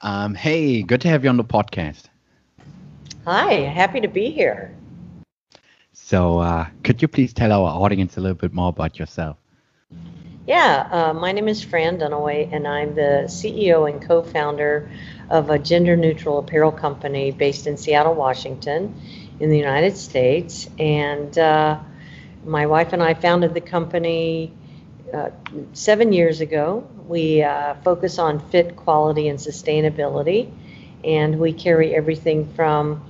Um, hey, good to have you on the podcast. Hi, happy to be here. So, uh, could you please tell our audience a little bit more about yourself? Yeah, uh, my name is Fran Dunaway, and I'm the CEO and co founder of a gender neutral apparel company based in Seattle, Washington, in the United States. And uh, my wife and I founded the company uh, seven years ago. We uh, focus on fit, quality, and sustainability, and we carry everything from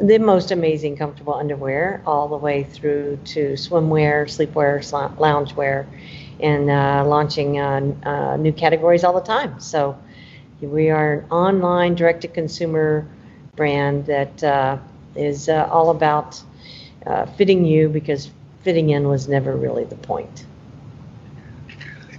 the most amazing comfortable underwear all the way through to swimwear, sleepwear, loungewear, and uh, launching uh, uh, new categories all the time. So we are an online direct-to-consumer brand that is all about fitting you because fitting in was never really the point.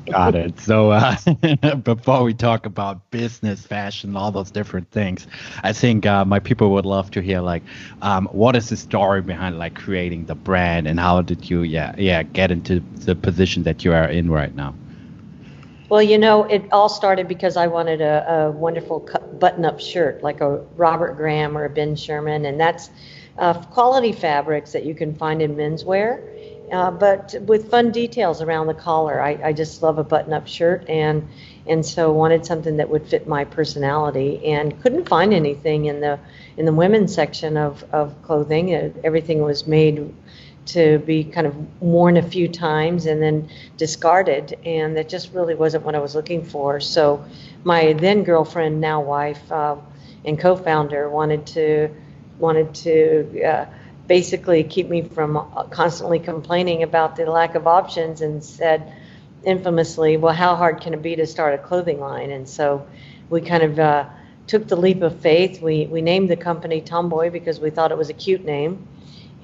Got it. So uh, before we talk about business, fashion, all those different things, I think uh, my people would love to hear like, um, what is the story behind like creating the brand, and how did you, yeah, yeah, get into the position that you are in right now? Well, you know, it all started because I wanted a, a wonderful button-up shirt, like a Robert Graham or a Ben Sherman, and that's uh, quality fabrics that you can find in menswear uh, but with fun details around the collar. I, I just love a button-up shirt, and and so wanted something that would fit my personality, and couldn't find anything in the in the women's section of of clothing. It, everything was made to be kind of worn a few times and then discarded, and that just really wasn't what I was looking for. So, my then girlfriend, now wife, uh, and co-founder wanted to wanted to. Uh, basically keep me from uh, constantly complaining about the lack of options and said infamously, well, how hard can it be to start a clothing line? And so we kind of uh, took the leap of faith. We, we named the company Tomboy because we thought it was a cute name.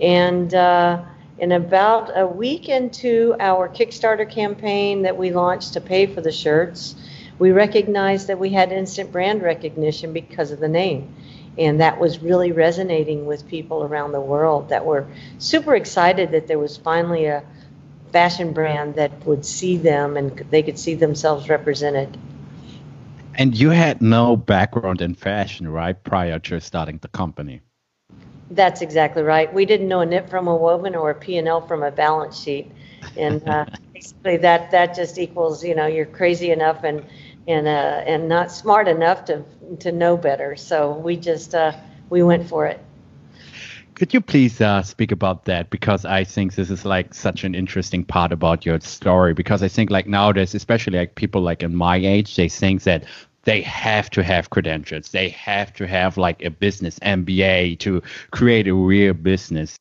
And uh, in about a week into our Kickstarter campaign that we launched to pay for the shirts, we recognized that we had instant brand recognition because of the name and that was really resonating with people around the world that were super excited that there was finally a fashion brand that would see them and they could see themselves represented. And you had no background in fashion, right, prior to starting the company? That's exactly right. We didn't know a knit from a woven or a P&L from a balance sheet. And uh, basically that, that just equals, you know, you're crazy enough and and uh, and not smart enough to to know better. So we just uh, we went for it. Could you please uh, speak about that? Because I think this is like such an interesting part about your story. Because I think like nowadays, especially like people like in my age, they think that they have to have credentials. They have to have like a business MBA to create a real business.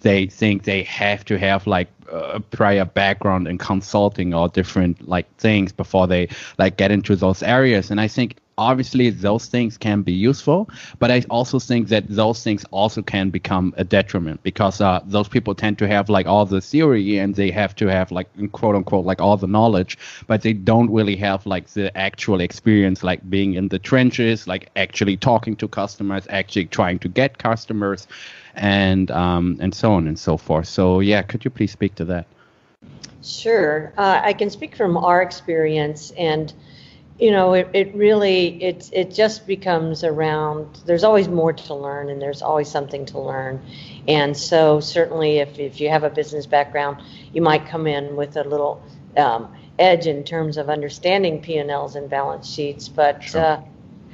They think they have to have like a prior background in consulting or different like things before they like get into those areas. And I think obviously those things can be useful, but I also think that those things also can become a detriment because uh, those people tend to have like all the theory and they have to have like quote unquote like all the knowledge, but they don't really have like the actual experience, like being in the trenches, like actually talking to customers, actually trying to get customers, and um, and so on and so forth. So yeah, could you please speak to that? Sure, uh, I can speak from our experience and you know it, it really it it just becomes around there's always more to learn and there's always something to learn and so certainly if, if you have a business background you might come in with a little um, edge in terms of understanding p&l's and balance sheets but sure. uh,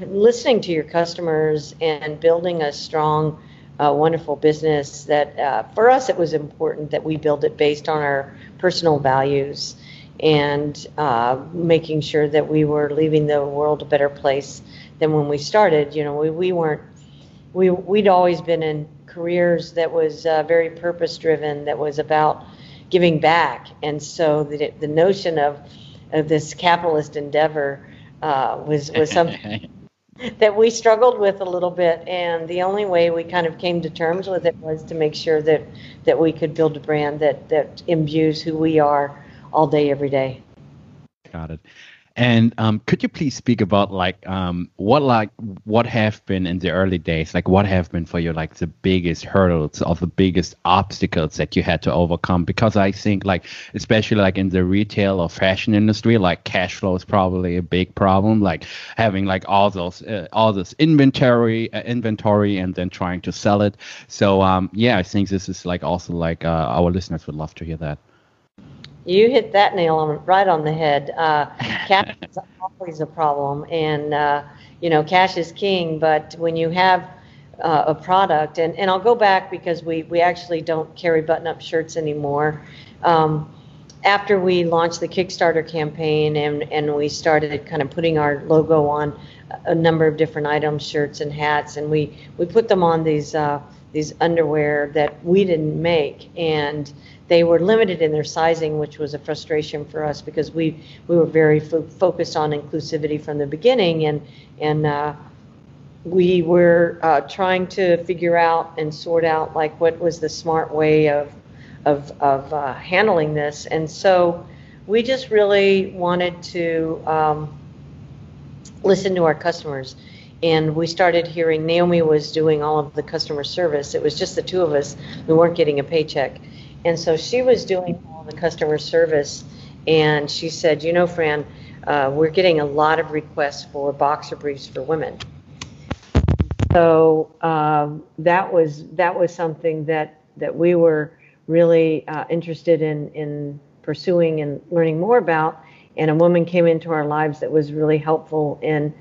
listening to your customers and building a strong uh, wonderful business that uh, for us it was important that we build it based on our personal values and uh, making sure that we were leaving the world a better place than when we started. You know, we, we weren't, we, we'd always been in careers that was uh, very purpose driven, that was about giving back. And so the, the notion of, of this capitalist endeavor uh, was, was something that we struggled with a little bit. And the only way we kind of came to terms with it was to make sure that, that we could build a brand that, that imbues who we are all day, every day. Got it. And um, could you please speak about like um, what like what have been in the early days, like what have been for you like the biggest hurdles or the biggest obstacles that you had to overcome? Because I think like especially like in the retail or fashion industry, like cash flow is probably a big problem. Like having like all those uh, all this inventory uh, inventory and then trying to sell it. So um, yeah, I think this is like also like uh, our listeners would love to hear that. You hit that nail on right on the head. Uh, cash is always a problem, and uh, you know cash is king. But when you have uh, a product, and, and I'll go back because we we actually don't carry button-up shirts anymore. Um, after we launched the Kickstarter campaign and, and we started kind of putting our logo on a number of different items, shirts and hats, and we, we put them on these uh, these underwear that we didn't make, and they were limited in their sizing, which was a frustration for us because we we were very fo- focused on inclusivity from the beginning, and and uh, we were uh, trying to figure out and sort out like what was the smart way of of of uh, handling this, and so we just really wanted to um, listen to our customers and we started hearing Naomi was doing all of the customer service. It was just the two of us. We weren't getting a paycheck. And so she was doing all the customer service. And she said, You know, Fran, uh, we're getting a lot of requests for boxer briefs for women. So um, that was that was something that that we were really uh, interested in in pursuing and learning more about. And a woman came into our lives that was really helpful in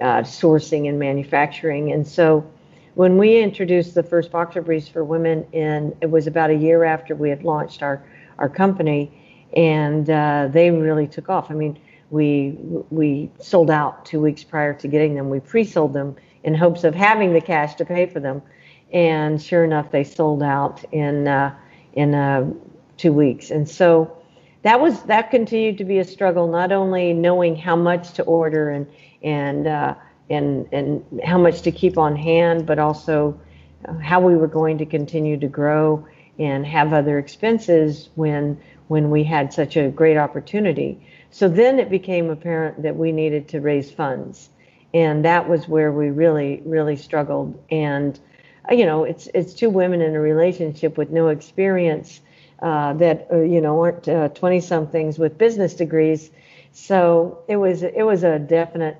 uh, sourcing and manufacturing. And so when we introduced the first boxer briefs for women in, it was about a year after we had launched our, our company and uh, they really took off. I mean, we, we sold out two weeks prior to getting them. We pre-sold them in hopes of having the cash to pay for them. And sure enough, they sold out in, uh, in uh, two weeks. And so that was, that continued to be a struggle, not only knowing how much to order and, and uh, and and how much to keep on hand, but also uh, how we were going to continue to grow and have other expenses when when we had such a great opportunity. So then it became apparent that we needed to raise funds, and that was where we really really struggled. And uh, you know, it's it's two women in a relationship with no experience. Uh, that uh, you know aren't 20 uh, somethings with business degrees so it was it was a definite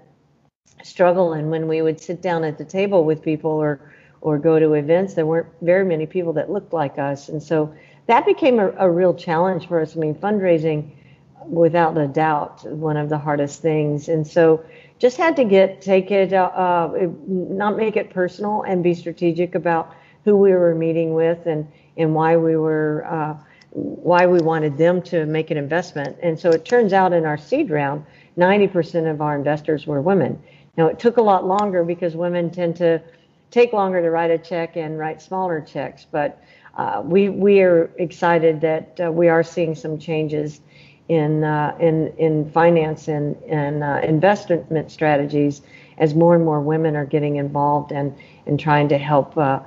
struggle. And when we would sit down at the table with people or or go to events, there weren't very many people that looked like us, and so that became a, a real challenge for us. I mean, fundraising, without a doubt, one of the hardest things, and so just had to get take it, uh, uh, not make it personal, and be strategic about who we were meeting with and and why we were. Uh, why we wanted them to make an investment. And so it turns out in our seed round, 90% of our investors were women. Now, it took a lot longer because women tend to take longer to write a check and write smaller checks. But uh, we we are excited that uh, we are seeing some changes in uh, in in finance and and uh, investment strategies as more and more women are getting involved and and trying to help uh,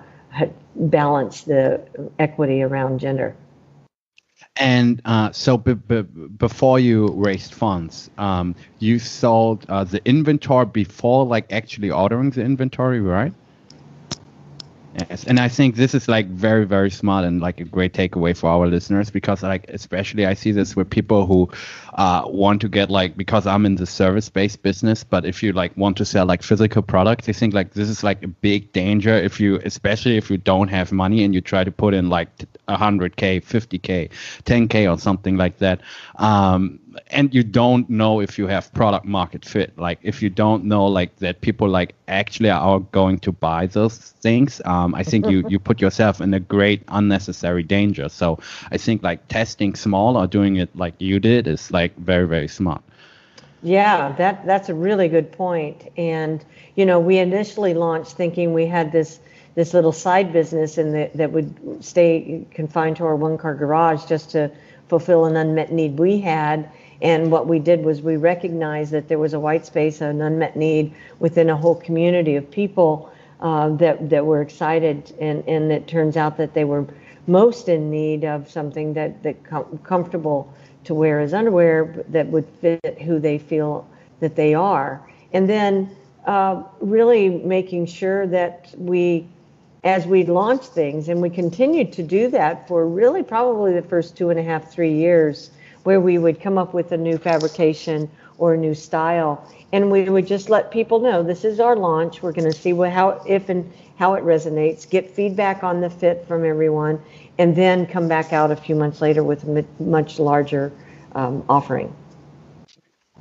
balance the equity around gender. And uh, so b- b- before you raised funds, um, you sold uh, the inventory before like actually ordering the inventory, right? Yes, and I think this is like very, very smart and like a great takeaway for our listeners because like especially I see this with people who uh, want to get like because I'm in the service-based business, but if you like want to sell like physical products, I think like this is like a big danger if you especially if you don't have money and you try to put in like 100k, 50k, 10k or something like that. Um, and you don't know if you have product market fit like if you don't know like that people like actually are going to buy those things um, i think you you put yourself in a great unnecessary danger so i think like testing small or doing it like you did is like very very smart. Yeah that that's a really good point. And you know we initially launched thinking we had this this little side business and that, that would stay confined to our one car garage just to fulfill an unmet need we had. And what we did was we recognized that there was a white space, an unmet need within a whole community of people uh, that that were excited, and and it turns out that they were most in need of something that that com- comfortable to wear as underwear that would fit who they feel that they are. And then uh, really making sure that we, as we launch things, and we continued to do that for really probably the first two and a half, three years, where we would come up with a new fabrication or a new style, and we would just let people know this is our launch. We're going to see what, how, if, and how it resonates, get feedback on the fit from everyone, and then come back out a few months later with a much larger um, offering.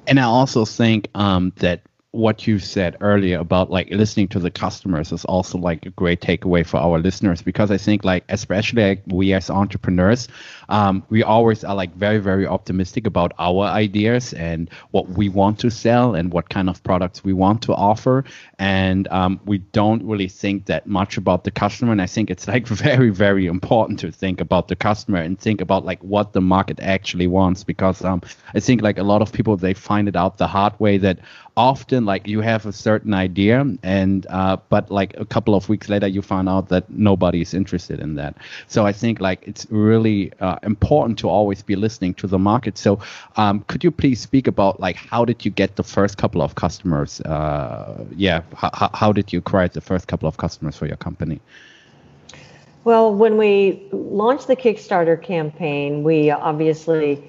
And I also think um, that what you said earlier about like listening to the customers is also like a great takeaway for our listeners because I think like especially like we as entrepreneurs, um, we always are like very very optimistic about our ideas and what we want to sell and what kind of products we want to offer, and um, we don't really think that much about the customer. And I think it's like very very important to think about the customer and think about like what the market actually wants because um, I think like a lot of people they find it out the hard way that often like you have a certain idea and uh, but like a couple of weeks later you find out that nobody is interested in that. So i think like it's really uh, important to always be listening to the market. So um, could you please speak about like how did you get the first couple of customers uh, yeah how, how did you create the first couple of customers for your company? Well when we launched the kickstarter campaign we obviously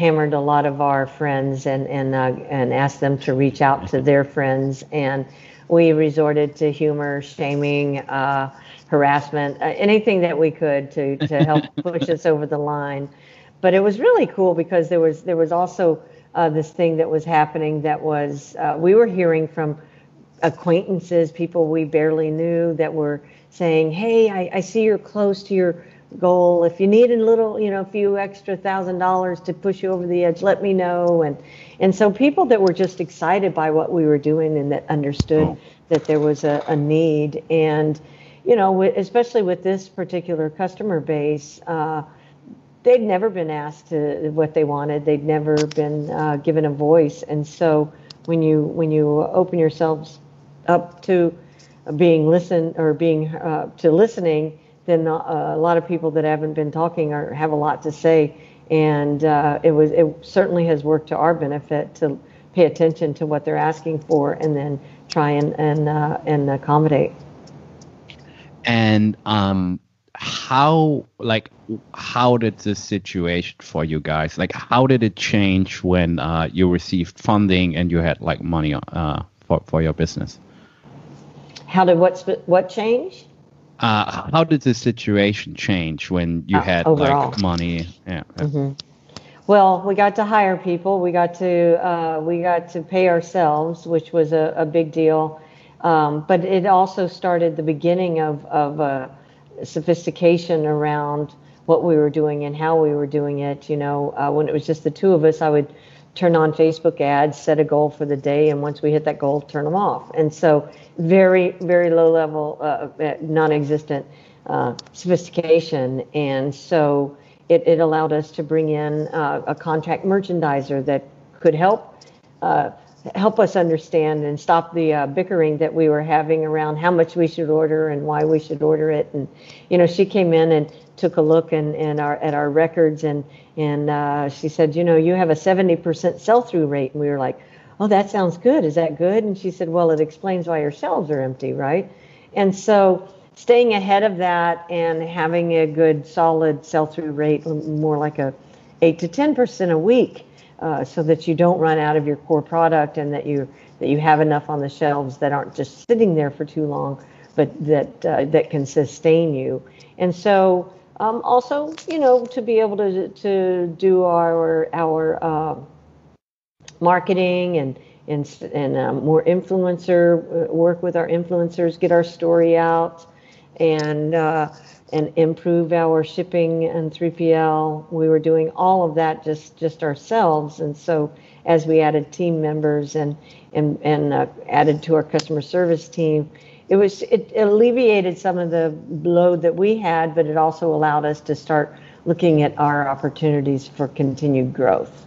hammered a lot of our friends and and uh, and asked them to reach out to their friends. And we resorted to humor shaming uh, harassment uh, anything that we could to to help push us over the line. But it was really cool because there was there was also uh, this thing that was happening that was uh, we were hearing from acquaintances people we barely knew that were saying hey I, I see you're close to your goal. If you need a little, you know, a few extra thousand dollars to push you over the edge, let me know. And and so people that were just excited by what we were doing and that understood oh. that there was a, a, need. And you know, especially with this particular customer base. Uh, they'd never been asked to, what they wanted. They'd never been uh, given a voice, and so when you when you open yourselves up to being listened or being uh, to listening, then uh, a lot of people that haven't been talking are, have a lot to say. And uh, it was it certainly has worked to our benefit to pay attention to what they're asking for and then try and and uh, and accommodate. And um, how like how did this situation for you guys like how did it change when uh, you received funding and you had like money uh, for for your business? How did what what change? Uh, how did the situation change when you uh, had like money? Yeah. Mm-hmm. Well, we got to hire people. We got to uh, we got to pay ourselves, which was a, a big deal. Um, but it also started the beginning of of a sophistication around what we were doing and how we were doing it. You know, uh, when it was just the two of us, I would turn on Facebook ads, set a goal for the day, and once we hit that goal, turn them off. And so, very, very low level, uh, uh, non existent uh, sophistication. And so, it, it, allowed us to bring in uh, a contract merchandiser that could help. Uh, help us understand and stop the uh, bickering that we were having around how much we should order and why we should order it. And you know, she came in and took a look and, and our at our records and and she said, you know, you have a 70% sell-through rate, and we were like, oh, that sounds good. Is that good? And she said, well, it explains why your shelves are empty, right? And so staying ahead of that and having a good solid sell-through rate, more like a eight to 10% a week, uh, so that you don't run out of your core product and that you that you have enough on the shelves that aren't just sitting there for too long, but that uh, that can sustain you. And so um, also, you know, to be able to to do our our uh, marketing and and and um, more influencer uh, work with our influencers, get our story out, and uh, and improve our shipping and 3PL. We were doing all of that just just ourselves, and so as we added team members and and and uh, added to our customer service team, it was it alleviated some of the load that we had, but it also allowed us to start looking at our opportunities for continued growth.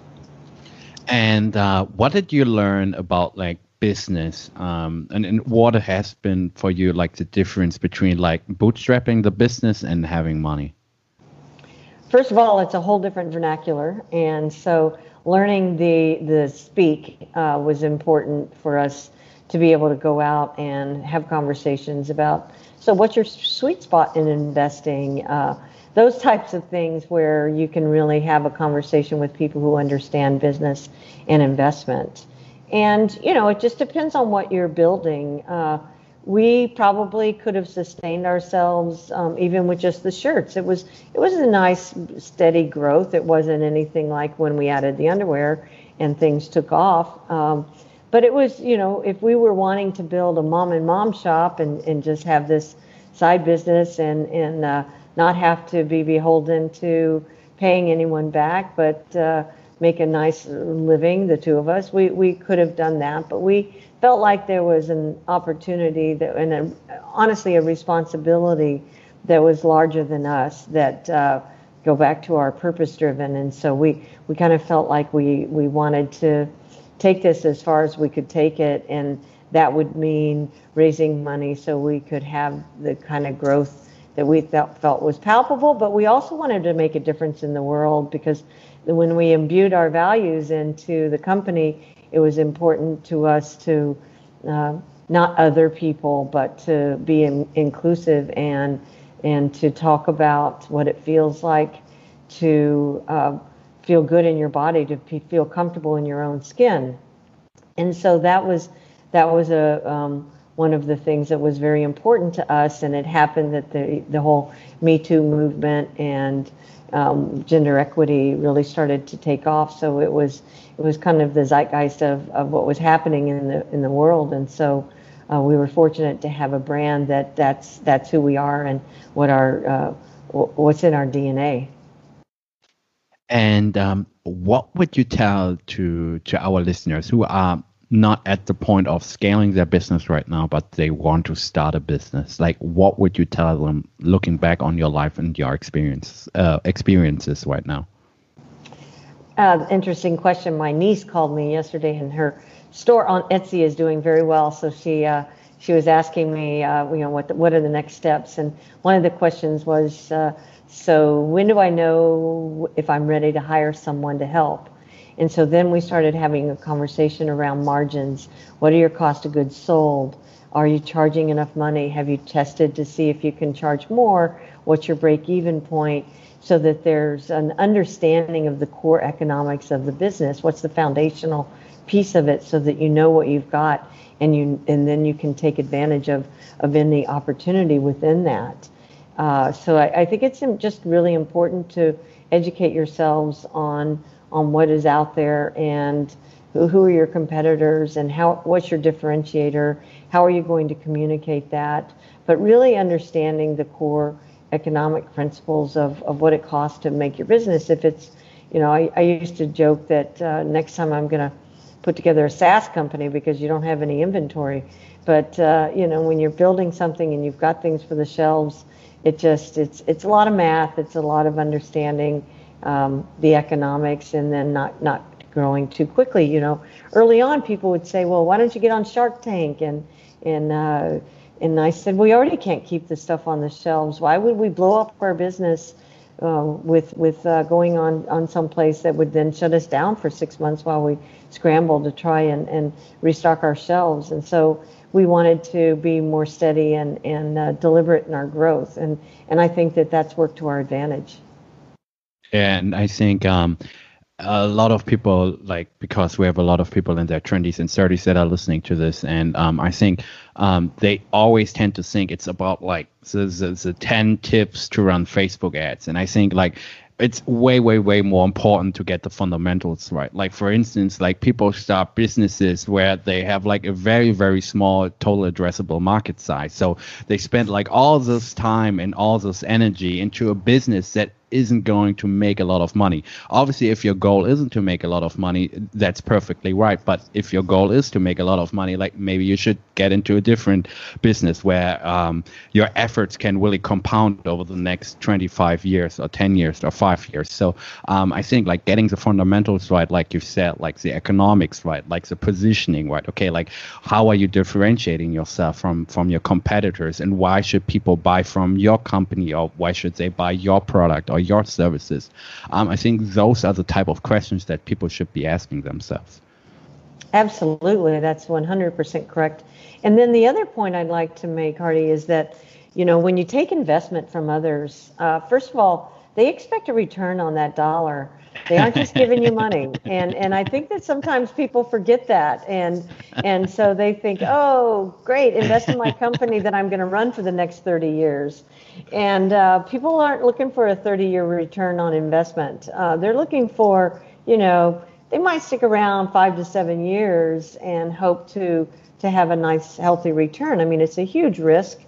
And uh, what did you learn about like business um, and, and what has been for you like the difference between like bootstrapping the business and having money? First of all, it's a whole different vernacular, and so learning the the speak uh, was important for us to be able to go out and have conversations about. So, what's your sweet spot in investing? Uh, those types of things where you can really have a conversation with people who understand business and investment. And you know, it just depends on what you're building. Uh, we probably could have sustained ourselves um, even with just the shirts. It was it was a nice steady growth. It wasn't anything like when we added the underwear and things took off. Um, but it was you know if we were wanting to build a mom and mom shop and, and just have this side business and and uh, not have to be beholden to paying anyone back, but uh, make a nice living, the two of us, we we could have done that. But we felt like there was an opportunity that, and a, honestly, a responsibility that was larger than us that uh, go back to our purpose driven. And so we, we kind of felt like we, we wanted to take this as far as we could take it. And that would mean raising money so we could have the kind of growth that we felt, was palpable. But we also wanted to make a difference in the world because when we imbued our values into the company, it was important to us to uh, not other people, but to be in, inclusive and and to talk about what it feels like to uh, feel good in your body, to feel comfortable in your own skin. And so that was that was a um, one of the things that was very important to us. And it happened that the the whole Me Too movement and um, gender equity really started to take off. So it was it was kind of the zeitgeist of, of what was happening in the in the world, and so uh, we were fortunate to have a brand that that's that's who we are and what our uh, what's in our DNA. And um, what would you tell to to our listeners who are not at the point of scaling their business right now, but they want to start a business? Like, what would you tell them looking back on your life and your experience uh, experiences right now? Uh, interesting question. My niece called me yesterday, and her store on Etsy is doing very well. So she uh, she was asking me, uh, you know, what the, what are the next steps? And one of the questions was, uh, so when do I know if I'm ready to hire someone to help? And so then we started having a conversation around margins. What are your cost of goods sold? Are you charging enough money? Have you tested to see if you can charge more? What's your break even point? So that there's an understanding of the core economics of the business. What's the foundational piece of it so that you know what you've got and you and then you can take advantage of, of any opportunity within that. Uh, so I, I think it's just really important to educate yourselves on on what is out there and who, are your competitors and how what's your differentiator? How are you going to communicate that? But really understanding the core economic principles of, of what it costs to make your business. If it's you know i, I used to joke that uh, next time i'm going to put together a saas company because you don't have any inventory. But uh, you know when you're building something and you've got things for the shelves it just it's it's a lot of math. It's a lot of understanding um, the economics and then not not growing too quickly. You know, early on people would say, "Well, why don't you get on Shark Tank?" and and uh, and I said, "We already can't keep this stuff on the shelves. Why would we blow up our business?" Uh, with with uh, going on on some place that would then shut us down for six months while we scrambled to try and, and restock our shelves. And so we wanted to be more steady and and uh, deliberate in our growth. And and I think that that's worked to our advantage and I think um, a lot of people like because we have a lot of people in their 20s and 30s that are listening to this and um, i think um, they always tend to think it's about like the, the, the 10 tips to run facebook ads. And i think like it's way way way more important to get the fundamentals right. Like for instance like people start businesses where they have like a very very small total addressable market size. So they spend like all this time and all this energy into a business that isn't going to make a lot of money. Obviously, if your goal isn't to make a lot of money, that's perfectly right. But if your goal is to make a lot of money, like maybe you should get into a different business where um, your efforts can really compound over the next 25 years or 10 years or five years. So um, I think like getting the fundamentals right, like you said, like the economics right, like the positioning right. Okay, like how are you differentiating yourself from from your competitors, and why should people buy from your company, or why should they buy your product or your services? Um, I think those are the type of questions that people should be asking themselves. Absolutely, that's 100% correct. And then the other point I'd like to make, Hardy, is that you know when you take investment from others, uh, first of all, they expect a return on that dollar. They aren't just giving you money, and and I think that sometimes people forget that, and and so they think, oh, great, invest in my company that I'm going to run for the next 30 years, and uh, people aren't looking for a 30-year return on investment. Uh, they're looking for, you know, they might stick around five to seven years and hope to to have a nice, healthy return. I mean, it's a huge risk,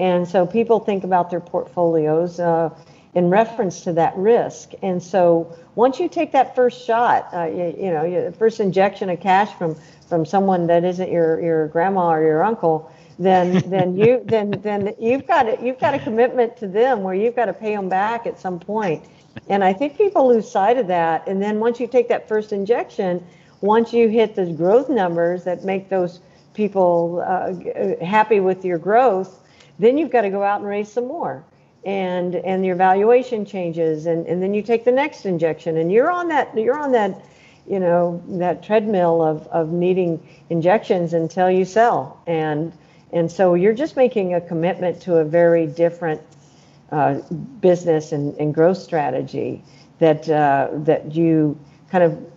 and so people think about their portfolios. Uh, in reference to that risk. And so once you take that first shot, uh, you, you, know, first injection of cash from from someone that isn't your your grandma or your uncle, then then you then then you've got it you've got a commitment to them where you've got to pay them back at some point. And I think people lose sight of that. And then once you take that first injection, once you hit those growth numbers that make those people uh, happy with your growth, then you've got to go out and raise some more and and your valuation changes and, and then you take the next injection and you're on that you're on that you know that treadmill of, of needing injections until you sell. And and so you're just making a commitment to a very different uh, business and, and growth strategy that uh, that you kind of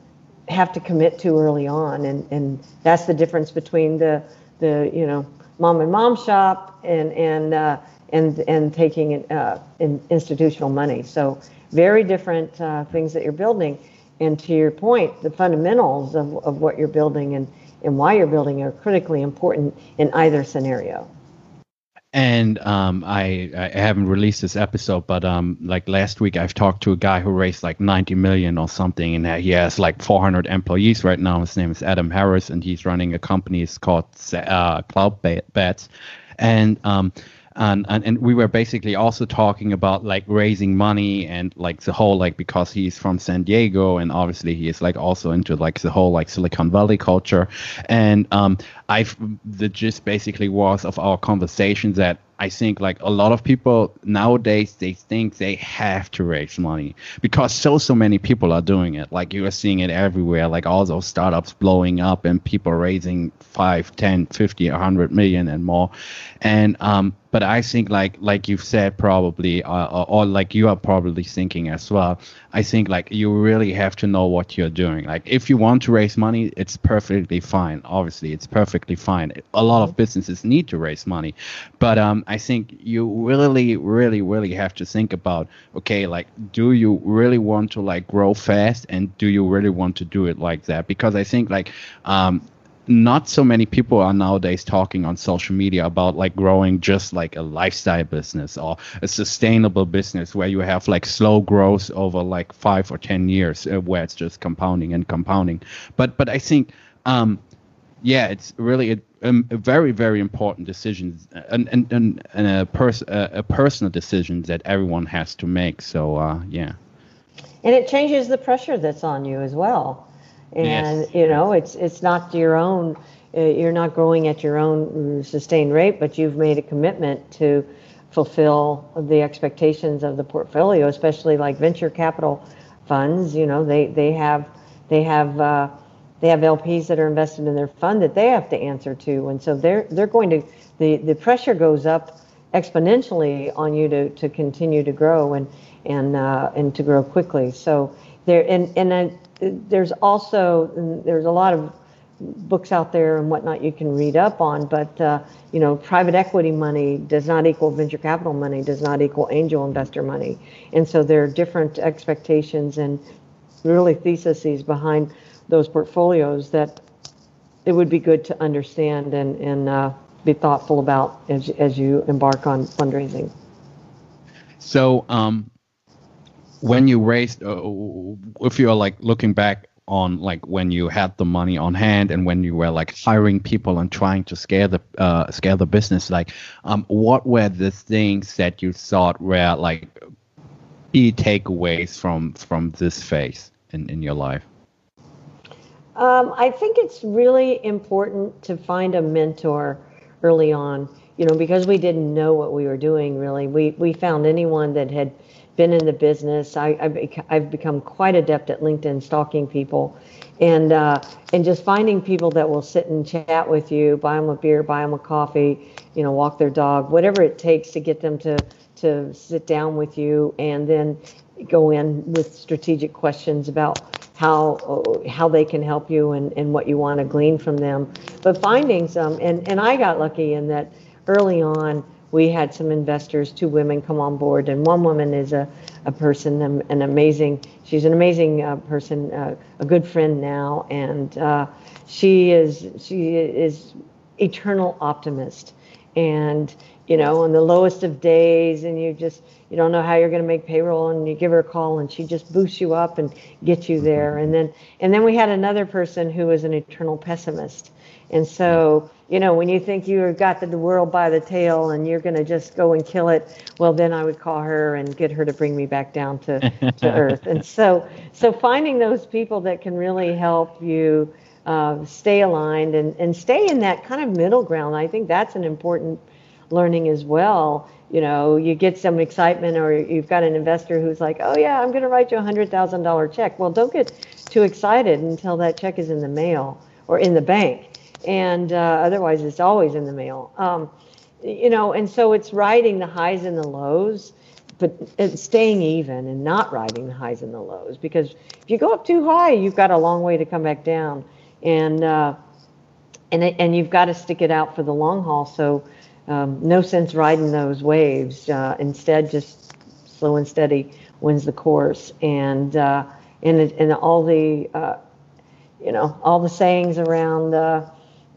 have to commit to early on. And and that's the difference between the the you know mom and mom shop and and uh, and and taking uh, in institutional money. So very different uh, things that you're building. And to your point, the fundamentals of, of what you're building and, and why you're building are critically important in either scenario. And um, I, I haven't released this episode, but um, like last week, I've talked to a guy who raised like 90 million or something, and he has like 400 employees right now. His name is Adam Harris, and he's running a company. It's called uh, Cloud Bets, and um, and, and and we were basically also talking about like raising money and like the whole like because he's from San Diego and obviously he is like also into like the whole like Silicon Valley culture and um I've the gist basically was of our conversation that I think like a lot of people nowadays they think they have to raise money because so so many people are doing it. Like you are seeing it everywhere, like all those startups blowing up and people raising 5, 10, 50, 100 million and more. And um but I think like like you've said probably uh, or, or, like you are probably thinking as well. I think like you really have to know what you're doing. Like if you want to raise money, it's perfectly fine. Obviously, it's perfectly fine. A lot of businesses need to raise money, but um, I think you really, really, really have to think about okay, like do you really want to like grow fast and do you really want to do it like that? Because I think like um, not so many people are nowadays talking on social media about like growing just like a lifestyle business or a sustainable business where you have like slow growth over like five or ten years uh, where it's just compounding and compounding. But but i think um yeah it's really a, um, a very very important decision and and, and, and a, pers- a, a personal decision that everyone has to make. So uh yeah. And it changes the pressure that's on you as well and yes. you know it's it's not your own uh, you're not growing at your own sustained rate but you've made a commitment to fulfill the expectations of the portfolio especially like venture capital funds you know they they have they have uh, they have LPs that are invested in their fund that they have to answer to and so they're they're going to the the pressure goes up exponentially on you to to continue to grow and and uh, and to grow quickly so there and and there's also there's a lot of books out there and whatnot you can read up on, but uh, you know, private equity money does not equal venture capital money, does not equal angel investor money, and so there are different expectations and really theses behind those portfolios that it would be good to understand and and uh, be thoughtful about as as you embark on fundraising. So, um, when you raised, uh, if you're like looking back on like when you had the money on hand and when you were like hiring people and trying to scale the uh, scale the business, like um, what were the things that you thought were like key takeaways from from this phase in in your life? Um, I think it's really important to find a mentor early on. You know, because we didn't know what we were doing really. We we found anyone that had been in the business. I, I've, I've become quite adept at LinkedIn stalking people, and uh, and just finding people that will sit and chat with you, buy them a beer, buy them a coffee, you know, walk their dog, whatever it takes to get them to to sit down with you, and then go in with strategic questions about how how they can help you and, and what you want to glean from them. But finding some, and, and I got lucky in that early on we had some investors, two women come on board, and one woman is a, a person, an amazing, she's an amazing uh, person, uh, a good friend now, and uh, she is she is eternal optimist, and you know, on the lowest of days, and you just you don't know how you're going to make payroll, and you give her a call, and she just boosts you up and gets you there. And then and then we had another person who was an eternal pessimist, and so you know, when you think you've got the world by the tail and you're going to just go and kill it, well, then I would call her and get her to bring me back down to, to earth. And so, so finding those people that can really help you uh, stay aligned and, and stay in that kind of middle ground, I think that's an important learning as well. You know, you get some excitement, or you've got an investor who's like, "Oh yeah, I'm going to write you a hundred thousand dollar check." Well, don't get too excited until that check is in the mail or in the bank, and uh, otherwise, it's always in the mail. Um, you know, and so it's riding the highs and the lows, but staying even and not riding the highs and the lows because if you go up too high, you've got a long way to come back down, and uh, and and you've got to stick it out for the long haul. So um, no sense riding those waves. Uh, instead, just slow and steady wins the course. And uh, and and all the uh, you know all the sayings around uh,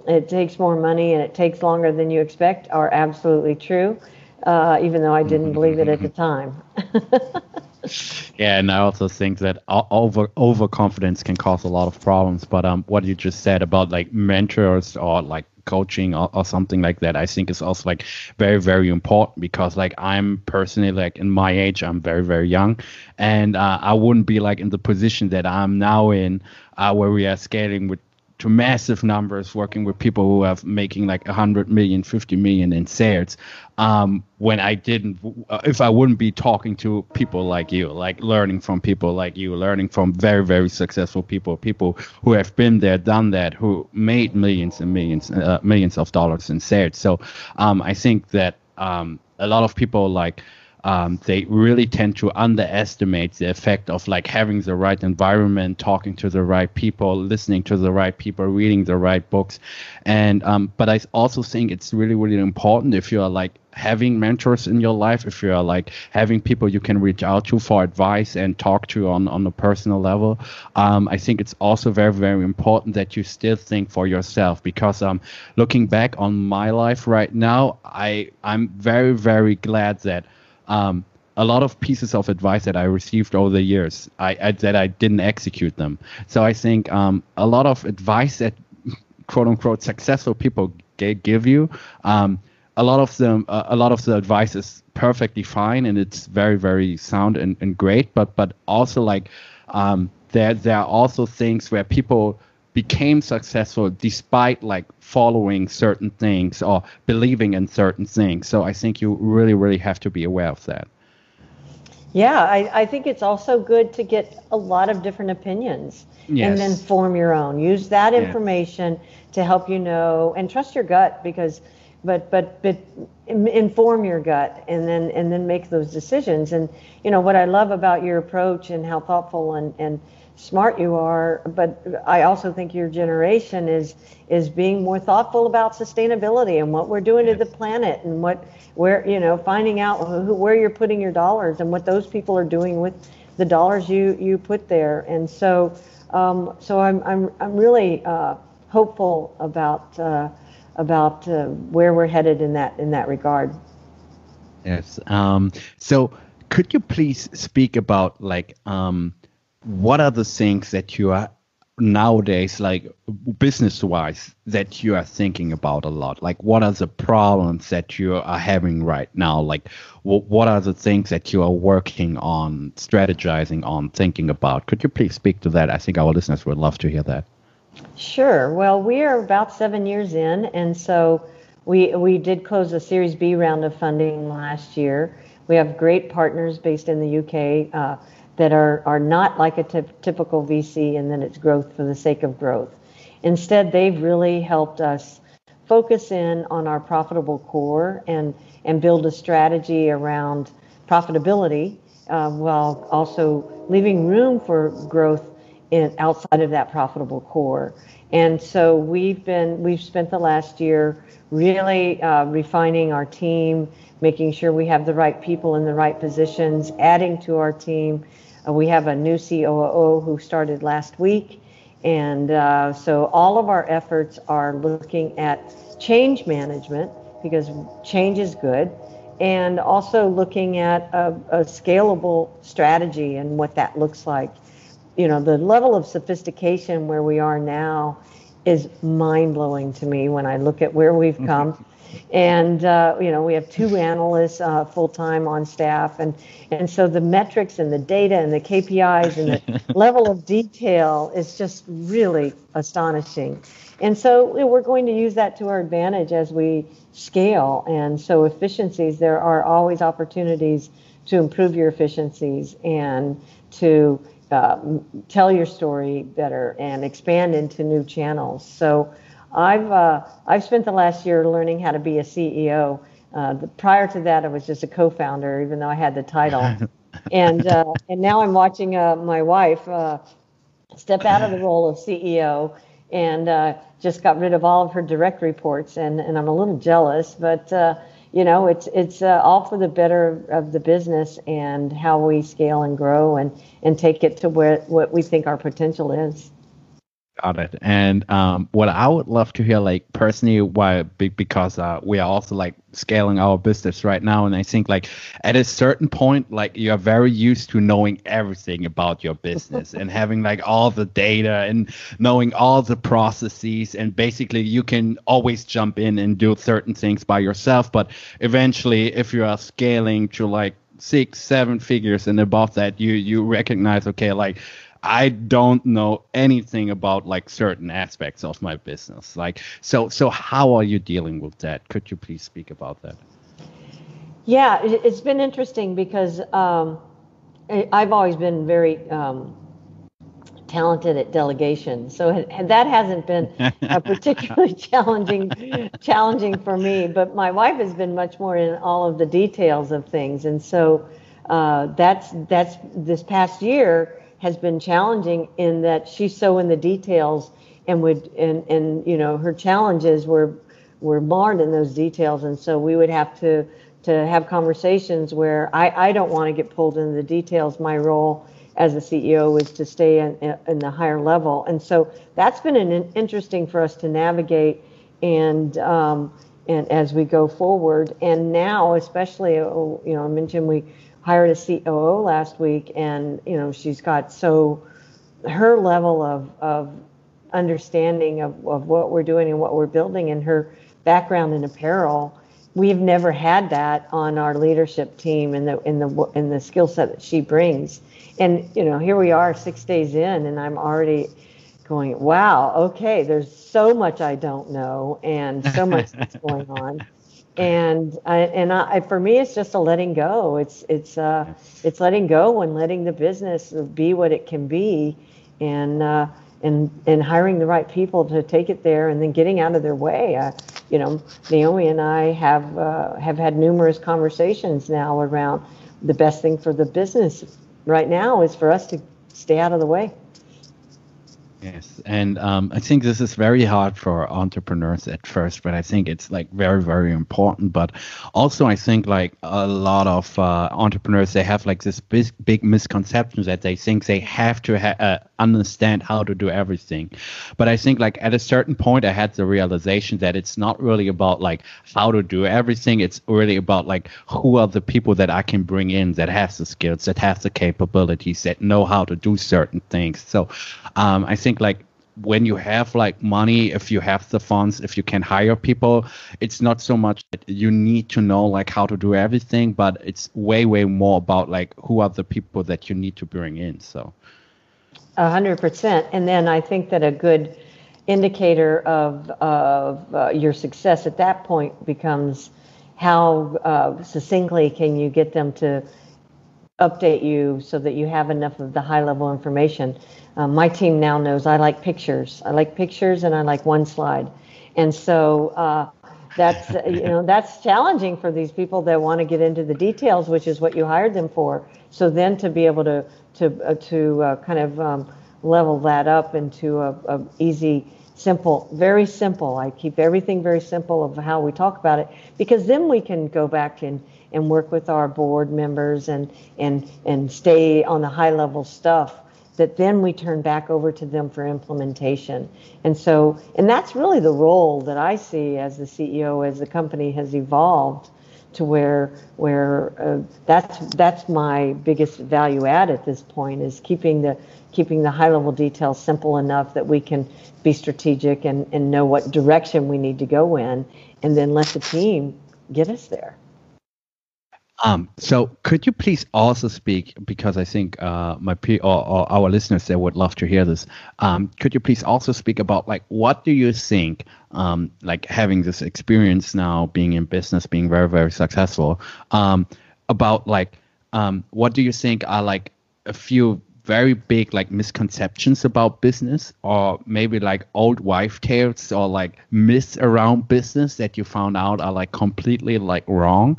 it takes more money and it takes longer than you expect are absolutely true. Uh, even though I didn't believe it at the time. yeah, and I also think that over overconfidence can cause a lot of problems. But um, what you just said about like mentors or like coaching or, or, something like that i think is also like very very important because like i'm personally like in my age i'm very very young and uh, i wouldn't be like in the position that i'm now in uh, where we are scaling with to massive numbers working with people who are making like 100 million 50 million in sales um, when i didn't uh, if i wouldn't be talking to people like you like learning from people like you learning from very very successful people people who have been there done that who made millions and millions uh, millions of dollars in sales. So um, i think that um, a lot of people like um, they really tend to underestimate the effect of like having the right environment, talking to the right people, listening to the right people, reading the right books, and um, but I also think it's really really important if you are like having mentors in your life, if you are like having people you can reach out to for advice and talk to on on a personal level. Um, I think it's also very very important that you still think for yourself because um, looking back on my life right now, I I'm very very glad that um, a lot of pieces of advice that I received over the years, I, I that I didn't execute them. So I think um, a lot of advice that quote unquote successful people give you, um, a lot of them, uh, a lot of the advice is perfectly fine and it's very very sound and, and great. But but also like um, there there are also things where people became successful despite like following certain things or believing in certain things. So I think you really, really have to be aware of that. Yeah, I, I think it's also good to get a lot of different opinions yes. and then form your own. Use that information yeah. to help you know and trust your gut because but but but inform your gut and then and then make those decisions and you know what I love about your approach and how thoughtful and and smart you are, but I also think your generation is is being more thoughtful about sustainability and what we're doing yes. to the planet and what where you know finding out who, where you're putting your dollars and what those people are doing with the dollars you you put there. And so um, so I'm I'm I'm really uh, hopeful about uh, about uh, where we're headed in that in that regard. Yes. Um, so could you please speak about like um, what are the things that you are nowadays like business wise that you are thinking about a lot? Like what are the problems that you are having right now? Like what are the things that you are working on strategizing on thinking about? Could you please speak to that? I think our listeners would love to hear that. Sure. Well we are about seven years in and so we we did close a Series B round of funding last year. We have great partners based in the UK uh, that are are not like a typical VC, and then it's growth for the sake of growth. Instead, they've really helped us focus in on our profitable core and and build a strategy around profitability uh, while also leaving room for growth in outside of that profitable core. And so we've been we've spent the last year really uh, refining our team, making sure we have the right people in the right positions, adding to our team. Uh, we have a new COO who started last week. And uh, so all of our efforts are looking at change management because change is good, and also looking at a, a scalable strategy and what that looks like. You know, the level of sophistication where we are now is mind blowing to me when I look at where we've mm-hmm. come. And uh, you know, we have two analysts uh, full time on staff, and and so the metrics and the data and the KPIs and the level of detail is just really astonishing. And so we're going to use that to our advantage as we scale. And so efficiencies, there are always opportunities to improve your efficiencies and to uh, tell your story better and expand into new channels. So I've uh, I've spent the last year learning how to be a CEO. Uh, the, prior to that, I was just a co-founder, even though I had the title. and uh, and now I'm watching uh, my wife uh, step out of the role of CEO and just got rid of all of her direct reports, and, and I'm a little jealous, but you know, it's it's uh, all for the better of the business and how we scale and grow and and take it to where what we think our potential is. Got it. And um, what I would love to hear, like personally, why because uh, we are also like scaling our business right now, and I think like at a certain point, like you are very used to knowing everything about your business and having like all the data and knowing all the processes, and basically you can always jump in and do certain things by yourself. But eventually, if you are scaling to like six, seven figures and above that, you you recognize okay, like I don't know anything about like certain aspects of my business. Like, so, so how are you dealing with that? Could you please speak about that? Yeah, it's been interesting because um, I've always been very um, talented at delegation, so that hasn't been a particularly challenging challenging for me. But my wife has been much more in all of the details of things, and so uh, that's that's this past year has been challenging in that she's so in the details and would and and you know her challenges were were marred in those details and so we would have to to have conversations where I, I don't want to get pulled into the details. My role as a CEO is to stay in, in the higher level. And so that's been an interesting for us to navigate and um, and as we go forward. And now, especially, oh, you know, I mentioned we hired a COO last week, and you know she's got so her level of of understanding of, of what we're doing and what we're building and her background in apparel we've never had that on our leadership team in the in the in the skill set that she brings. And you know here we are six days in and i'm already going wow okay there's so much i don't know and so much that's going on and I, and I, for me it's just a letting go. It's it's uh it's letting go and letting the business be what it can be and uh and and hiring the right people to take it there and then getting out of their way. Uh, you know Naomi and I have uh, have had numerous conversations now around the best thing for the business right now is for us to stay out of the way Yes, and um, I think this is very hard for entrepreneurs at first, but I think it's like very, very important. But also, I think like a lot of uh, entrepreneurs they have like this big, big misconception that they think they have to ha- uh, understand how to do everything. But I think like at a certain point, I had the realization that it's not really about like how to do everything. It's really about like who are the people that I can bring in that have the skills, that have the capabilities, that know how to do certain things. So um, I think think like when you have like money if you have the funds if you can hire people it's not so much that you need to know like how to do everything but it's way way more about like who are the people that you need to bring in so. A hundred percent. And then i think that a good indicator of, of uh, your success at that point becomes how uh, succinctly can you get them to update you so that you have enough of the high level information. Um, my team now knows I like pictures. I like pictures and I like one slide. And so uh, that's you know that's challenging for these people that want to get into the details, which is what you hired them for. So then to be able to to uh, to uh, kind of um, level that up into a, a, easy, simple, very simple. I keep everything very simple of how we talk about it because then we can go back and and work with our board members and and and stay on the high level stuff that then we turn back over to them for implementation. And so, and that's really the role that I see as the CEO as the company has evolved to where where uh, that's that's my biggest value add at this point is keeping the keeping the high level details simple enough that we can be strategic and, and know what direction we need to go in and then let the team get us there. Um, so could you please also speak because I think uh, my pe- or, or, our listeners they would love to hear this. Um, could you please also speak about like what do you think um, like having this experience now being in business being very very successful um, about like um, what do you think are like a few very big like misconceptions about business or maybe like old wife tales or like myths around business that you found out are like completely like wrong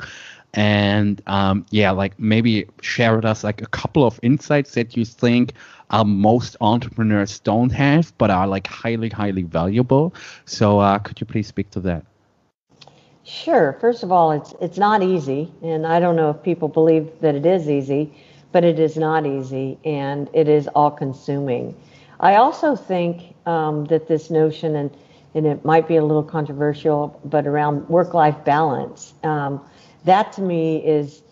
and um, yeah, like maybe share with us like a couple of insights that you think uh, most entrepreneurs don't have, but are like highly, highly valuable. So uh, could you please speak to that? Sure. First of all, it's it's not easy, and I don't know if people believe that it is easy, but it is not easy, and it is all-consuming. I also think um, that this notion, and and it might be a little controversial, but around work-life balance. Um, that to me is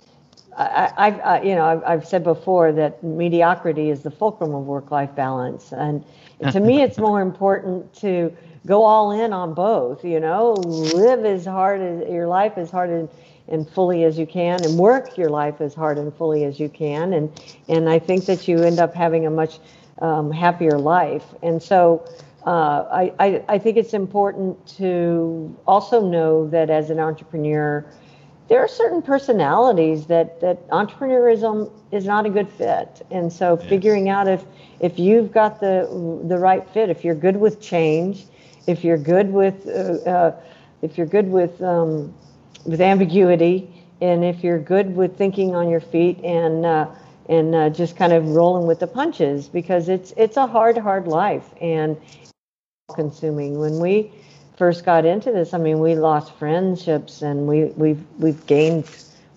I, have you know I've, I've, said before that mediocrity is the fulcrum of work-life balance, and to me it's more important to go all in on both. You know, live as hard as your life as hard and, and fully as you can, and work your life as hard and fully as you can, and and I think that you end up having a much um, happier life. And so uh, I, I I think it's important to also know that as an entrepreneur there are certain personalities that that entrepreneurism is not a good fit and so yes. figuring out if if you've got the the right fit if you're good with change if you're good with uh, uh, if you're good with um, with ambiguity and if you're good with thinking on your feet and uh, and uh, just kind of rolling with the punches because it's it's a hard hard life and consuming when we first got into this, I mean, we lost friendships and we, we've we've gained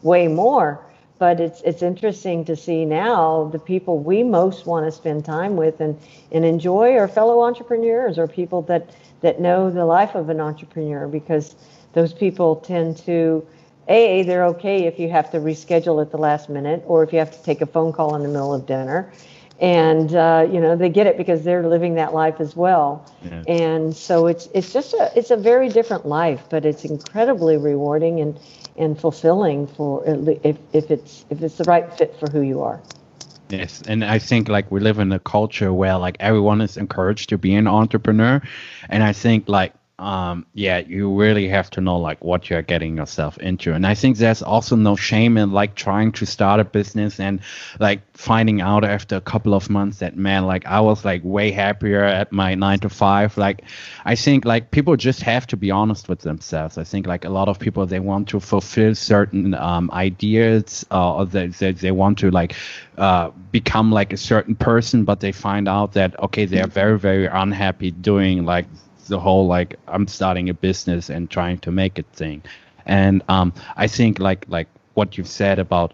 way more. But it's it's interesting to see now the people we most want to spend time with and, and enjoy are fellow entrepreneurs or people that, that know the life of an entrepreneur because those people tend to a they're okay if you have to reschedule at the last minute or if you have to take a phone call in the middle of dinner and uh, you know they get it because they're living that life as well. Yeah. and so it's it's just a it's a very different life but it's incredibly rewarding and and fulfilling for if, if it's if it's the right fit for who you are. Yes. And i think like we live in a culture where like everyone is encouraged to be an entrepreneur. And i think like um, yeah, you really have to know like what you're getting yourself into. And I think there's also no shame in like trying to start a business and like finding out after a couple of months that man, like I was like way happier at my nine to five. Like I think like people just have to be honest with themselves. I think like a lot of people they want to fulfill certain um, ideas uh, or they, they, they want to like uh, become like a certain person, but they find out that okay, they're very, very unhappy doing like the whole like I'm starting a business and trying to make it thing. And um, I think like like what you've said about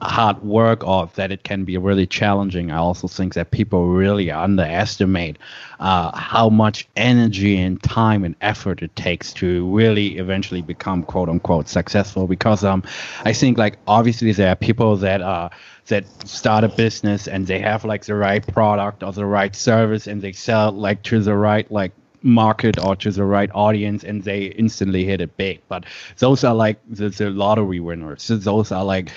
hard work or that it can be really challenging. I also think that people really underestimate uh, how much energy and time and effort it takes to really eventually become quote unquote successful. Because um, I think like obviously there are people that uh, that start a business and they have like the right product or the right service and they sell like to the right like market or to the right audience and they instantly hit it big. But those are like the, the lottery winners. So those are like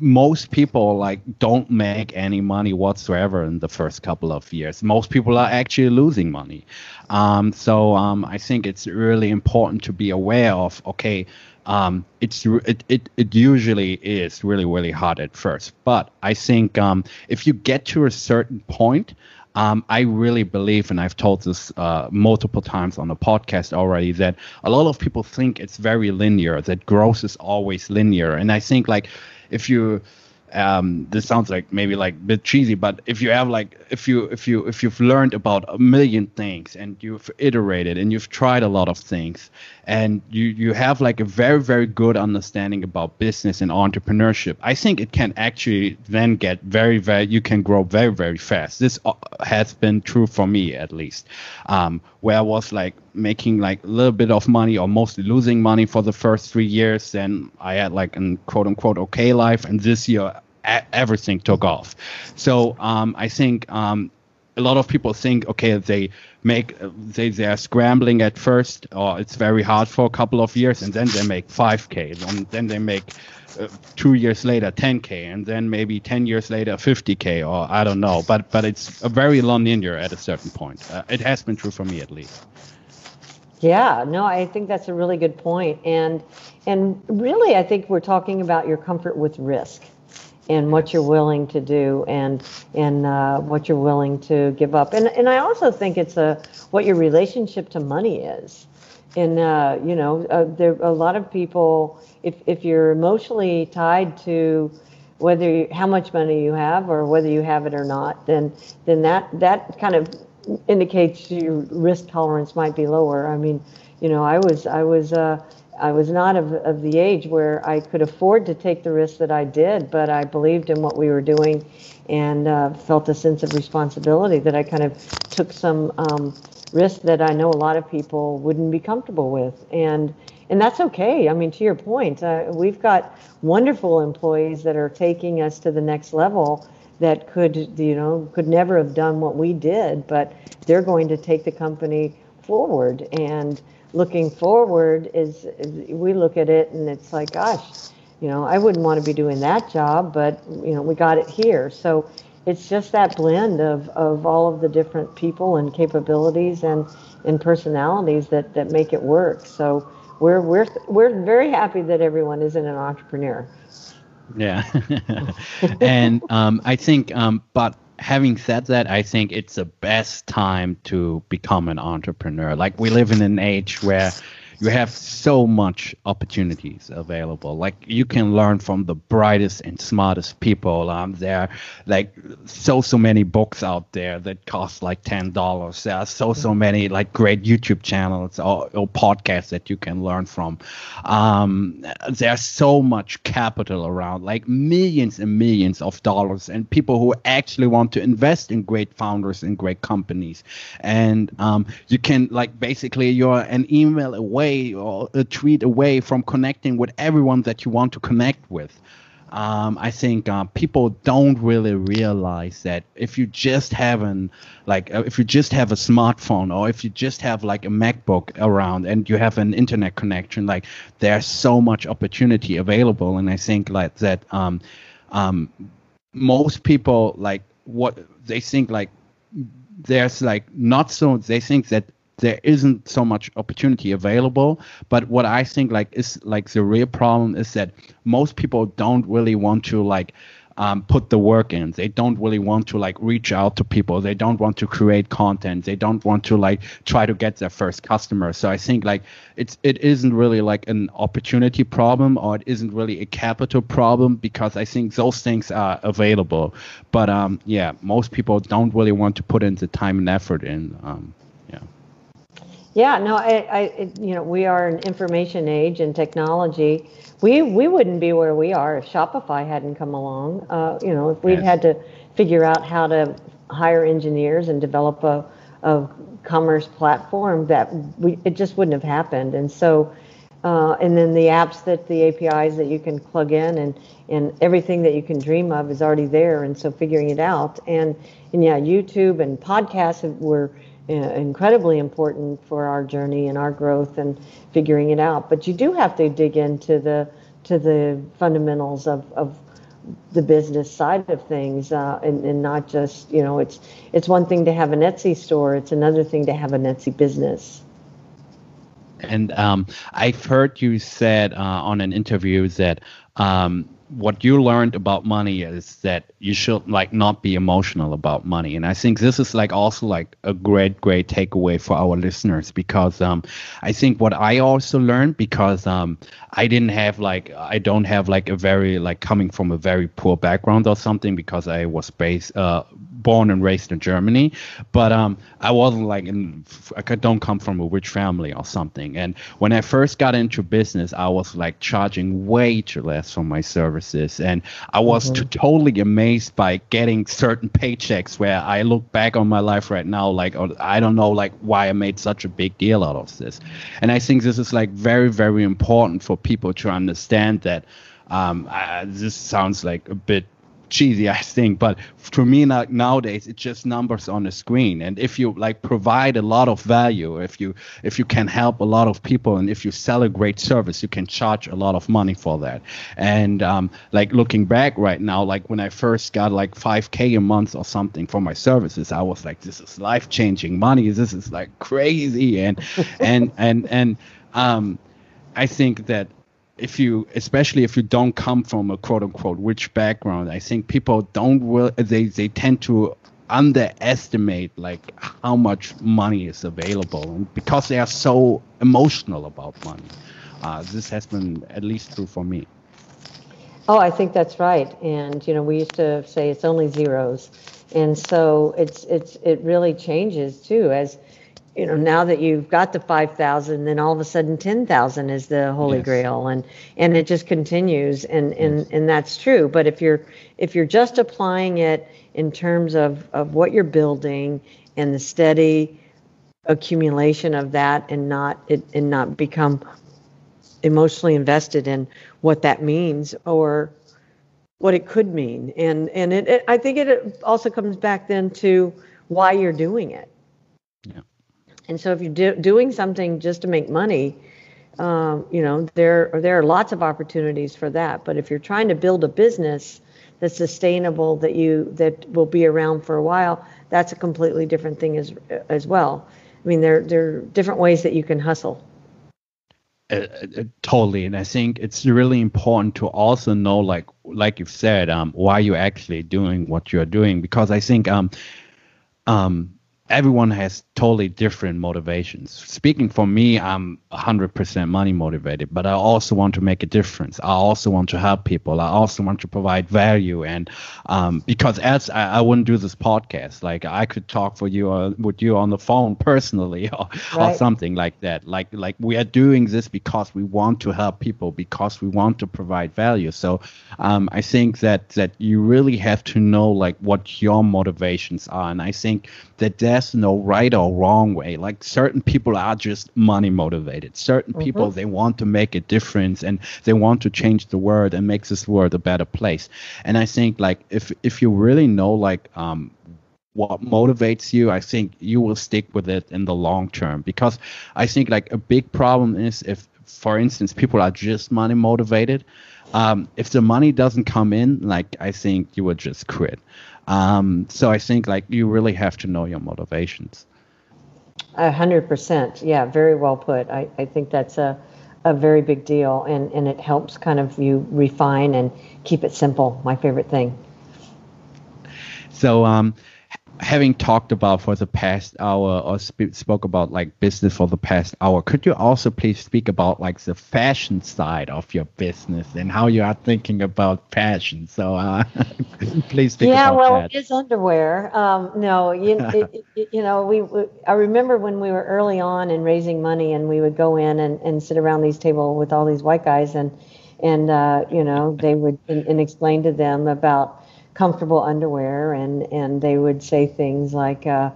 most people like don't make any money whatsoever in the first couple of years. Most people are actually losing money. Um, so um, i think it's really important to be aware of okay um, it's it, it it usually is really really hard at first. But i think um, if you get to a certain point um, I really believe, and I've told this uh, multiple times on the podcast already, that a lot of people think it's very linear, that growth is always linear. And I think, like, if you um, this sounds like maybe like a bit cheesy, but if you have like if you if you if you've learned about a million things and you've iterated and you've tried a lot of things and you you have like a very very good understanding about business and entrepreneurship, I think it can actually then get very very you can grow very very fast. This uh, has been true for me at least, um, where I was like making like a little bit of money or mostly losing money for the first three years. Then I had like an quote unquote okay life, and this year everything took off. So um, I think um, a lot of people think, okay, they make they they are scrambling at first, or it's very hard for a couple of years, and then they make 5k, and then they make uh, two years later 10k, and then maybe 10 years later 50k, or I don't know. But but it's a very non-linear at a certain point. Uh, it has been true for me at least. Yeah, no, I think that's a really good point, and and really, I think we're talking about your comfort with risk and what you're willing to do and and uh, what you're willing to give up. And and I also think it's a what your relationship to money is. And uh, you know, uh, there a lot of people. If if you're emotionally tied to whether you, how much money you have or whether you have it or not, then then that that kind of indicates your risk tolerance might be lower. I mean, you know, I was I was uh, I was not of, of the age where I could afford to take the risk that I did, but I believed in what we were doing and uh, felt a sense of responsibility that I kind of took some um, risks that I know a lot of people wouldn't be comfortable with. And and that's okay. I mean, to your point, uh, we've got wonderful employees that are taking us to the next level that could, you know, could never have done what we did, but they're going to take the company forward. And looking forward is, is, we look at it and it's like, gosh, you know, I wouldn't want to be doing that job, but you know, we got it here. So it's just that blend of, of all of the different people and capabilities and, and personalities that, that make it work. So we're we're we're very happy that everyone isn't an entrepreneur. Yeah, and um, I think, um, but having said that, I think it's the best time to become an entrepreneur. Like we live in an age where you have so much opportunities available. Like you can learn from the brightest and smartest people. Um, there like so so many books out there that cost like ten dollars. There are so so many like great YouTube channels or, or podcasts that you can learn from. Um, there's so much capital around, like millions and millions of dollars, and people who actually want to invest in great founders and great companies. And um, you can like basically you're an email away or a tweet away from connecting with everyone that you want to connect with. Um, I think uh, people don't really realize that if you just have an like uh, if you just have a smartphone or if you just have like a MacBook around and you have an internet connection, like there's so much opportunity available, and I think like that um, um, most people like what they think like there's like not so they think that there isn't so much opportunity available but what i think like is like the real problem is that most people don't really want to like um, put the work in. They don't really want to like reach out to people. They don't want to create content. They don't want to like try to get their first customer. So i think like it's it isn't really like an opportunity problem or it isn't really a capital problem because i think those things are available. But um yeah most people don't really want to put in the time and effort in um yeah, no, I, I, you know, we are an information age and technology. We we wouldn't be where we are if Shopify hadn't come along. Uh, you know, if we'd yes. had to figure out how to hire engineers and develop a, a commerce platform, that we it just wouldn't have happened. And so, uh, and then the apps that the APIs that you can plug in and and everything that you can dream of is already there. And so figuring it out and and yeah, YouTube and podcasts were incredibly important for our journey and our growth and figuring it out. But you do have to dig into the to the fundamentals of, of the business side of things uh, and, and not just you know it's it's one thing to have an Etsy store it's another thing to have an Etsy business and um, I've heard you said uh, on an interview that um, what you learned about money is that you should like not be emotional about money. And i think this is like also like a great great takeaway for our listeners because um i think what i also learned because um i didn't have like i don't have like a very like coming from a very poor background or something because i was based uh born and raised in Germany, but um, I wasn't like in. I don't come from a rich family or something. And when I first got into business, I was like charging way too less for my services, and I was mm-hmm. t- totally amazed by getting certain paychecks. Where I look back on my life right now, like oh, I don't know, like why I made such a big deal out of this. And I think this is like very, very important for people to understand that. Um, I, this sounds like a bit cheesy, I think. But for me now, nowadays, it's just numbers on the screen. And if you like provide a lot of value, if you if you can help a lot of people, and if you sell a great service, you can charge a lot of money for that. And um, like looking back right now, like when I first got like 5k a month or something for my services, I was like, this is life changing money. This is like crazy. And and and and um, I think that if you especially if you don't come from a quote unquote rich background i think people don't will they they tend to underestimate like how much money is available. Because they are so emotional about money uh, this has been at least true for me. Oh i think that's right. And you know we used to say it's only zeros. And so it's it's it really changes too as you know now that you've got the 5000 then all of a sudden 10000 is the holy yes. grail. And and it just continues. And and yes. and that's true. But if you're if you're just applying it in terms of of what you're building and the steady accumulation of that and not it and not become emotionally invested in what that means or what it could mean. And and it, it i think it also comes back then to why you're doing it. Yeah and so if you're do, doing something just to make money, um, you know, there there are lots of opportunities for that. But if you're trying to build a business that's sustainable, that you that will be around for a while, that's a completely different thing as as well. I mean, there there are different ways that you can hustle. Uh, uh, totally and i think it's really important to also know like like you've said um why you're actually doing what you're doing because i think um um everyone has totally different motivations. Speaking for me, I'm 100% money motivated, but I also want to make a difference. I also want to help people. I also want to provide value. And um, because as I, I, wouldn't do this podcast, like I could talk for you or uh, with you on the phone personally or, right. or something like that. Like like we are doing this because we want to help people, because we want to provide value. So um, I think that that you really have to know like what your motivations are. And I think that there's no right or wrong way. Like certain people are just money motivated. Certain mm-hmm. people they want to make a difference and they want to change the world and make this world a better place. And I think like if if you really know like um what motivates you, I think you will stick with it in the long term. Because I think like a big problem is if for instance people are just money motivated. Um, if the money doesn't come in, like I think you would just quit. Um, so I think like you really have to know your motivations. A hundred percent. Yeah, very well put. I, I think that's a, a very big deal and, and it helps kind of you refine and keep it simple. My favorite thing. So um, having talked about for the past hour or sp- spoke about like business for the past hour could you also please speak about like the fashion side of your business and how you are thinking about fashion so uh, please speak yeah about well that. it is underwear um, no you, it, it, you know we, we, i remember when we were early on and raising money and we would go in and, and sit around these table with all these white guys and and uh, you know they would and, and explain to them about comfortable underwear, and and they would say things like, uh,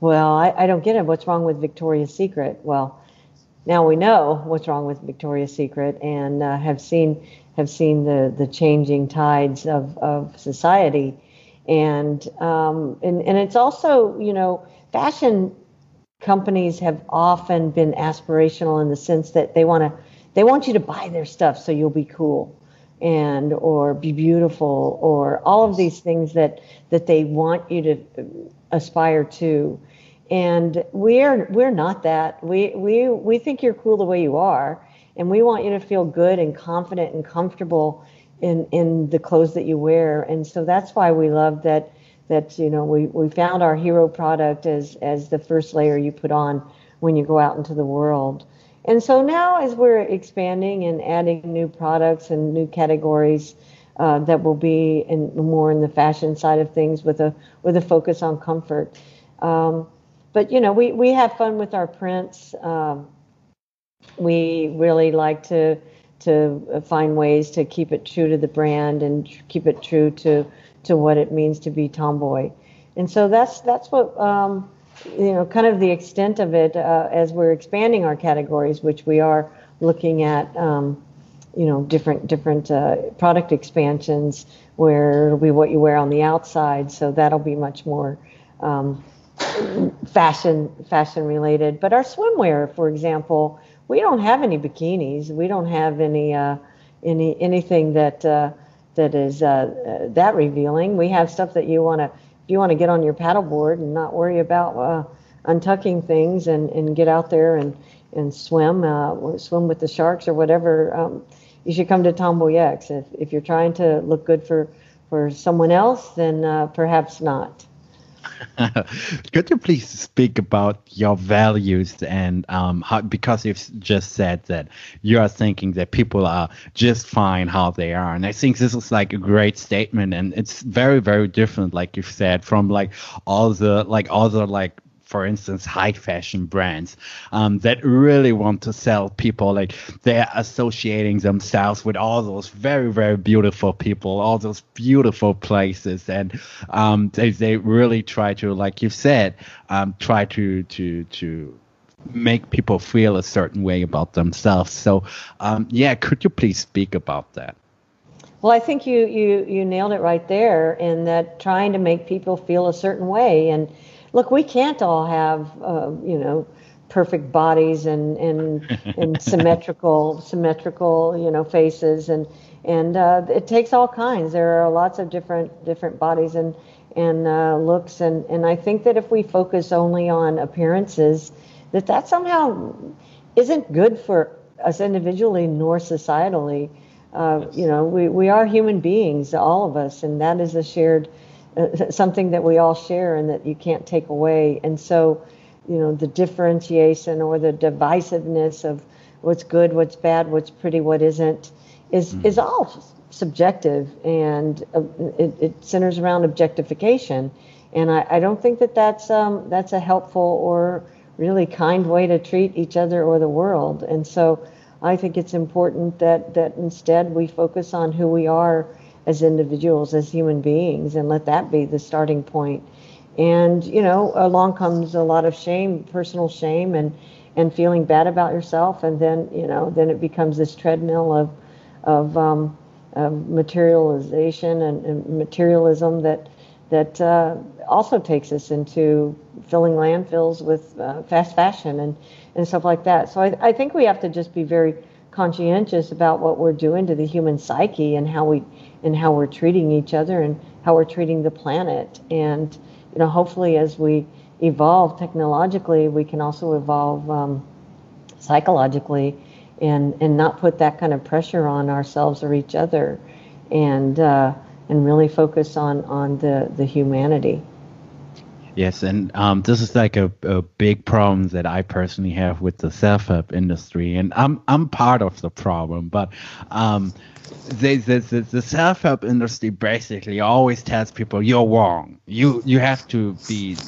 "Well, I, I don't get it. What's wrong with Victoria's Secret?" Well, now we know what's wrong with Victoria's Secret, and uh, have seen have seen the the changing tides of of society, and um, and and it's also you know fashion companies have often been aspirational in the sense that they want to they want you to buy their stuff so you'll be cool and or be beautiful or all of these things that that they want you to aspire to. And we're we're not that. We we we think you're cool the way you are and we want you to feel good and confident and comfortable in in the clothes that you wear. And so that's why we love that that you know we, we found our hero product as as the first layer you put on when you go out into the world and so now as we're expanding and adding new products and new categories uh, that will be in more in the fashion side of things with a with a focus on comfort um, but you know we we have fun with our prints um, we really like to to find ways to keep it true to the brand and keep it true to to what it means to be tomboy. And so that's that's what um, you know, kind of the extent of it uh, as we're expanding our categories, which we are looking at. Um, you know, different different uh, product expansions where it'll be what you wear on the outside. So that'll be much more um, fashion fashion related. But our swimwear, for example, we don't have any bikinis. We don't have any uh, any anything that uh, that is uh, that revealing. We have stuff that you want to you want to get on your paddleboard and not worry about uh, untucking things and, and get out there and and swim uh, swim with the sharks or whatever. Um, you should come to Tomboy. If if you're trying to look good for for someone else, then uh, perhaps not. Could you please speak about your values and um, how, because you've just said that you are thinking that people are just fine how they are, and I think this is like a great statement, and it's very very different, like you've said, from like all the like all the like for instance, high fashion brands um, that really want to sell people like they're associating themselves with all those very, very beautiful people, all those beautiful places, and um, they they really try to, like you said, um, try to to to make people feel a certain way about themselves. So, um, yeah, could you please speak about that? Well, I think you you you nailed it right there in that trying to make people feel a certain way and look, we can't all have, uh, you know, perfect bodies and and and symmetrical symmetrical you know faces. And and uh, it takes all kinds. There are lots of different different bodies and and uh, looks. And and I think that if we focus only on appearances that that somehow isn't good for us individually nor societally. Uh, you know we, we are human beings all of us. And that is a shared uh, something that we all share and that you can't take away. And so, you know, the differentiation or the divisiveness of what's good, what's bad, what's pretty, what isn't, is mm. is all subjective, and uh, it, it, centers around objectification. And I, I don't think that that's um, that's a helpful or really kind way to treat each other or the world. And so, I think it's important that that instead we focus on who we are as individuals, as human beings, and let that be the starting point. And you know, along comes a lot of shame, personal shame, and and feeling bad about yourself, and then you know, then it becomes this treadmill of of, um, of materialization and, and, materialism that that uh, also takes us into filling landfills with uh, fast fashion and and stuff like that. So I, I think we have to just be very conscientious about what we're doing to the human psyche and how we and how we're treating each other and how we're treating the planet. And you know, hopefully, as we evolve technologically, we can also evolve um, psychologically, and and not put that kind of pressure on ourselves or each other, and uh, and really focus on on the the humanity. Yes, and um, this is like a, a big problem that I personally have with the self-help industry, and I'm I'm part of the problem. But um, the, the, the, the self-help industry basically always tells people you're wrong. You you have to be,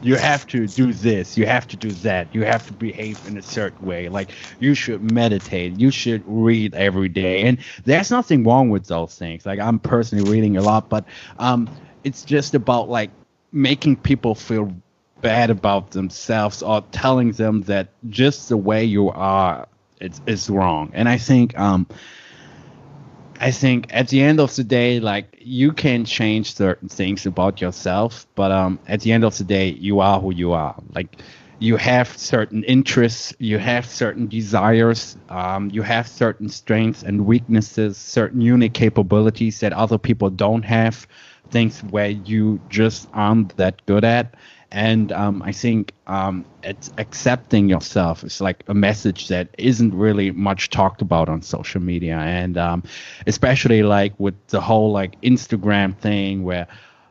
you have to do this. You have to do that. You have to behave in a certain way. Like you should meditate. You should read every day. And there's nothing wrong with those things. Like I'm personally reading a lot, but um, it's just about like making people feel bad about themselves or telling them that just the way you are it's is wrong. And I think um I think at the end of the day, like you can change certain things about yourself, but um at the end of the day you are who you are. Like you have certain interests, you have certain desires, um, you have certain strengths and weaknesses, certain unique capabilities that other people don't have, things where you just aren't that good at. And um, I think um, it's accepting yourself is like a message that isn't really much talked about on social media, and um, especially like with the whole like Instagram thing where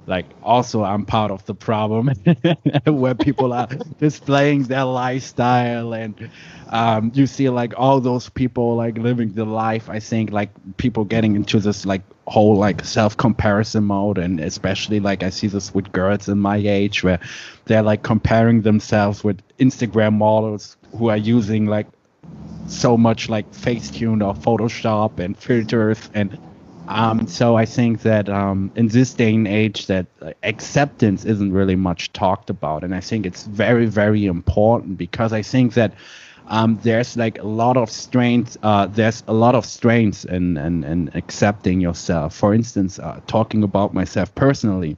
like also i'm part of the problem where people are displaying their lifestyle and um, you see like all those people like living the life i think like people getting into this like whole like self comparison mode. And especially like i see this with girls in my age where they're like comparing themselves with instagram models who are using like so much like facetune or photoshop and filters and um, so I think that um, in this day and age, that uh, acceptance isn't really much talked about, and I think it's very, very important because I think that um, there's like a lot of strength. Uh, there's a lot of strengths in, in, in accepting yourself. For instance, uh, talking about myself personally.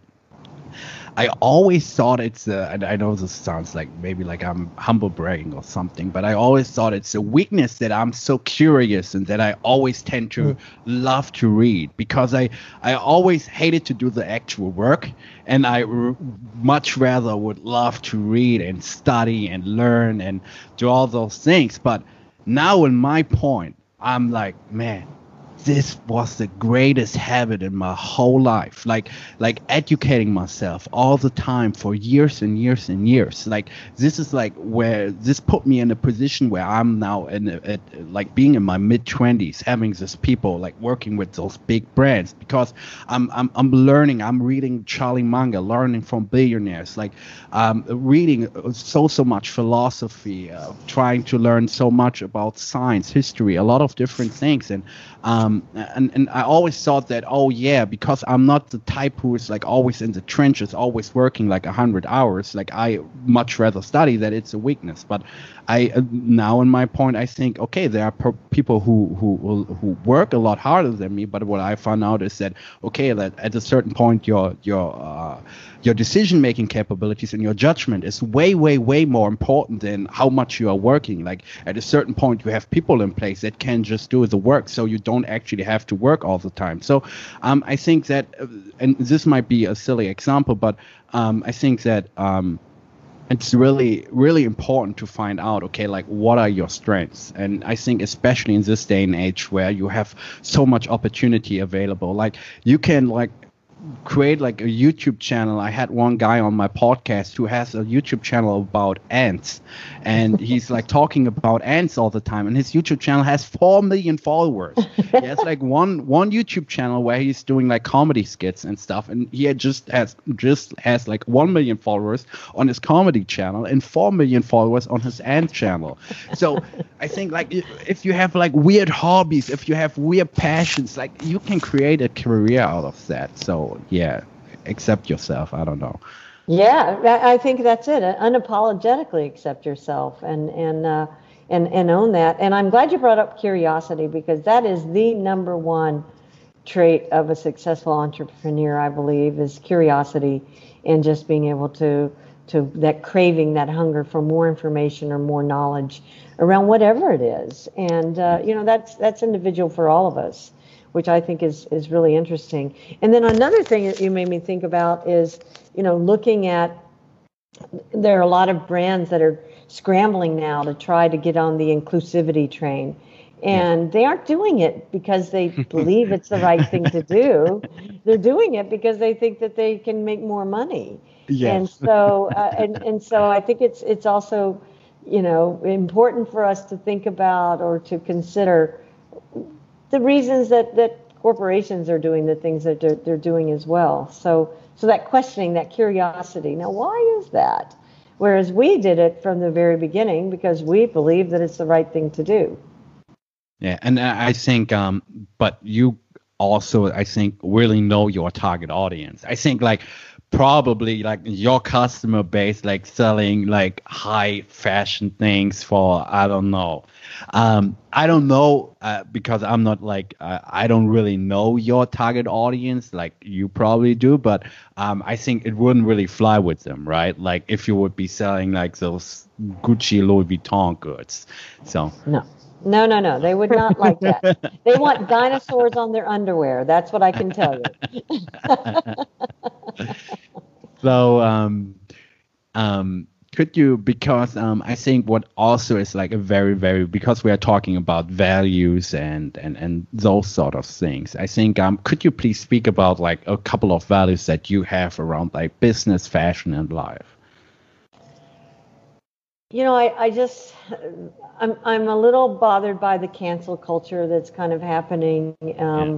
I always thought it's a, and I know this sounds like maybe like I'm humble bragging or something, but I always thought it's a weakness that I'm so curious and that I always tend to mm. love to read because I I always hated to do the actual work and I r- much rather would love to read and study and learn and do all those things. But now in my point, I'm like, man, this was the greatest habit in my whole life. Like like educating myself all the time for years and years and years. Like this is like where this put me in a position where i'm now in a, like being in my mid 20s having this people like working with those big brands because i'm i'm, I'm learning. I'm reading charlie munger learning from billionaires. Like um, reading so so much philosophy uh, trying to learn so much about science history a lot of different things. And um, Um, and and I always thought that oh yeah because I'm not the type who is like always in the trenches always working like a hundred hours like I much rather study that it's a weakness. But I uh, now in my point I think okay there are people who who who work a lot harder than me but what I found out is that okay that at a certain point your your uh, your decision making capabilities and your judgment is way way way more important than how much you are working. Like at a certain point you have people in place that can just do the work so you don't actually have to work all the time. So um, i think that uh, and this might be a silly example but um, i think that um, it's really really important to find out okay like what are your strengths? And i think especially in this day and age where you have so much opportunity available like you can like create like a YouTube channel. I had one guy on my podcast who has a YouTube channel about ants, and he's like talking about ants all the time. And his YouTube channel has four million followers. he has like one one YouTube channel where he's doing like comedy skits and stuff, and he just has just has like one million followers on his comedy channel and four million followers on his ant channel. So I think like if you have like weird hobbies, if you have weird passions, like you can create a career out of that. So yeah, accept yourself. I don't know. Yeah, I think that's it. Unapologetically accept yourself and and uh, and and own that. And I'm glad you brought up curiosity because that is the number one trait of a successful entrepreneur. I believe is curiosity and just being able to to that craving, that hunger for more information or more knowledge around whatever it is. And uh, you know that's that's individual for all of us which I think is is really interesting. And then another thing that you made me think about is, you know, looking at there are a lot of brands that are scrambling now to try to get on the inclusivity train. And yeah. they aren't doing it because they believe it's the right thing to do. They're doing it because they think that they can make more money. Yes. And so, uh, and and so, I think it's it's also, you know, important for us to think about or to consider the reasons that that corporations are doing the things that they're, they're doing as well. So so that questioning, that curiosity. Now, why is that? Whereas we did it from the very beginning because we believe that it's the right thing to do. Yeah, and I think, um, but you also, I think, really know your target audience. I think like probably like your customer base like selling like high fashion things for i don't know um i don't know uh, because i'm not like uh, i don't really know your target audience like you probably do but um i think it wouldn't really fly with them right like if you would be selling like those gucci louis vuitton goods so no no, no, no. They would not like that. They want dinosaurs on their underwear. That's what I can tell you. so, um, um, could you because um, I think what also is like a very very because we are talking about values and and and those sort of things. I think um, could you please speak about like a couple of values that you have around like business, fashion, and life? You know, I, I just I'm I'm a little bothered by the cancel culture that's kind of happening, um, yeah.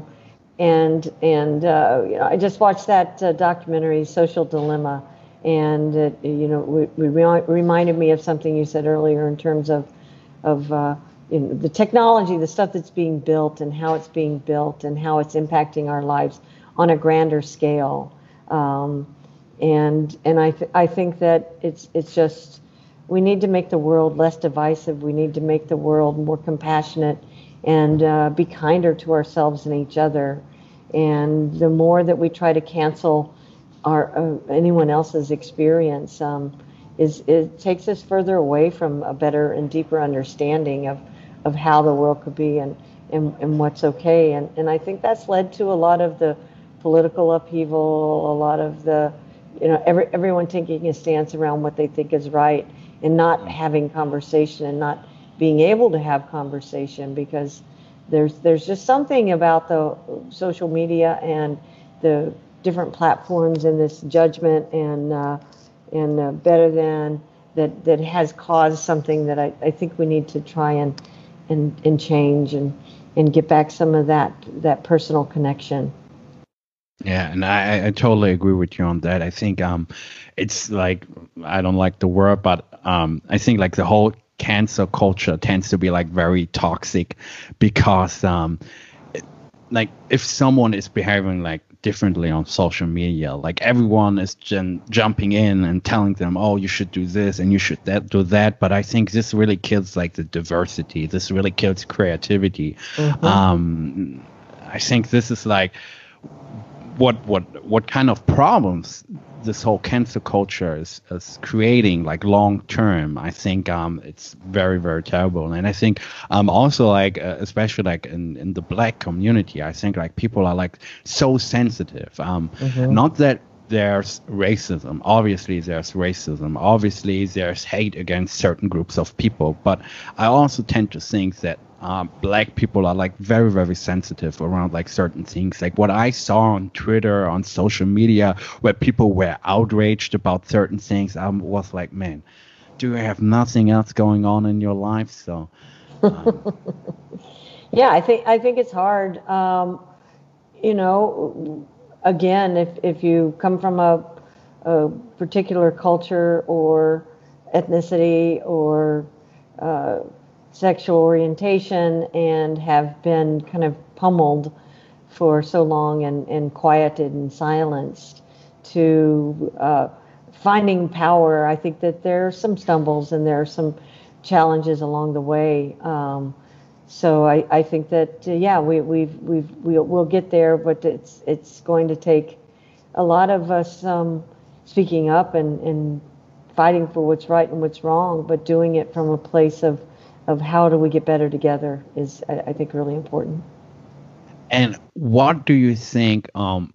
And and uh, you know I just watched that uh, documentary Social Dilemma, and it, you know it, it reminded me of something you said earlier in terms of of uh, you know, the technology, the stuff that's being built, and how it's being built, and how it's impacting our lives on a grander scale. Um, and and I th- I think that it's it's just we need to make the world less divisive. We need to make the world more compassionate and uh, be kinder to ourselves and each other. And the more that we try to cancel our uh, anyone else's experience, um, is it takes us further away from a better and deeper understanding of, of how the world could be and, and, and what's okay. And, and I think that's led to a lot of the political upheaval, a lot of the, you know, every, everyone taking a stance around what they think is right and not having conversation and not being able to have conversation because there's there's just something about the social media and the different platforms and this judgment and uh, and uh, better than that that has caused something that I, I think we need to try and and and change and and get back some of that that personal connection. Yeah, and I, I totally agree with you on that. I think um, it's like I don't like the word, but um, I think like the whole cancel culture tends to be like very toxic because um, it, like if someone is behaving like differently on social media, like everyone is gen- jumping in and telling them, oh, you should do this and you should that do that. But I think this really kills like the diversity. This really kills creativity. Mm-hmm. Um, I think this is like what what what kind of problems this whole cancel culture is, is creating like long term i think um it's very very terrible and i think um also like uh, especially like in in the black community i think like people are like so sensitive um mm-hmm. not that there's racism. Obviously there's racism. Obviously there's hate against certain groups of people. But i also tend to think that uh, black people are like very very sensitive around like certain things. Like what i saw on twitter on social media where people were outraged about certain things i was like man do you have nothing else going on in your life? So um, yeah i think i think it's hard. Um, you know again if if you come from a, a particular culture or ethnicity or uh, sexual orientation and have been kind of pummeled for so long and, and quieted and silenced to uh, finding power. I think that there are some stumbles and there are some challenges along the way. Um, so I, I think that uh, yeah we we've we've we'll, we'll get there, but it's it's going to take a lot of us um, speaking up and, and fighting for what's right and what's wrong, but doing it from a place of of how do we get better together is I, I think really important. And what do you think? Um,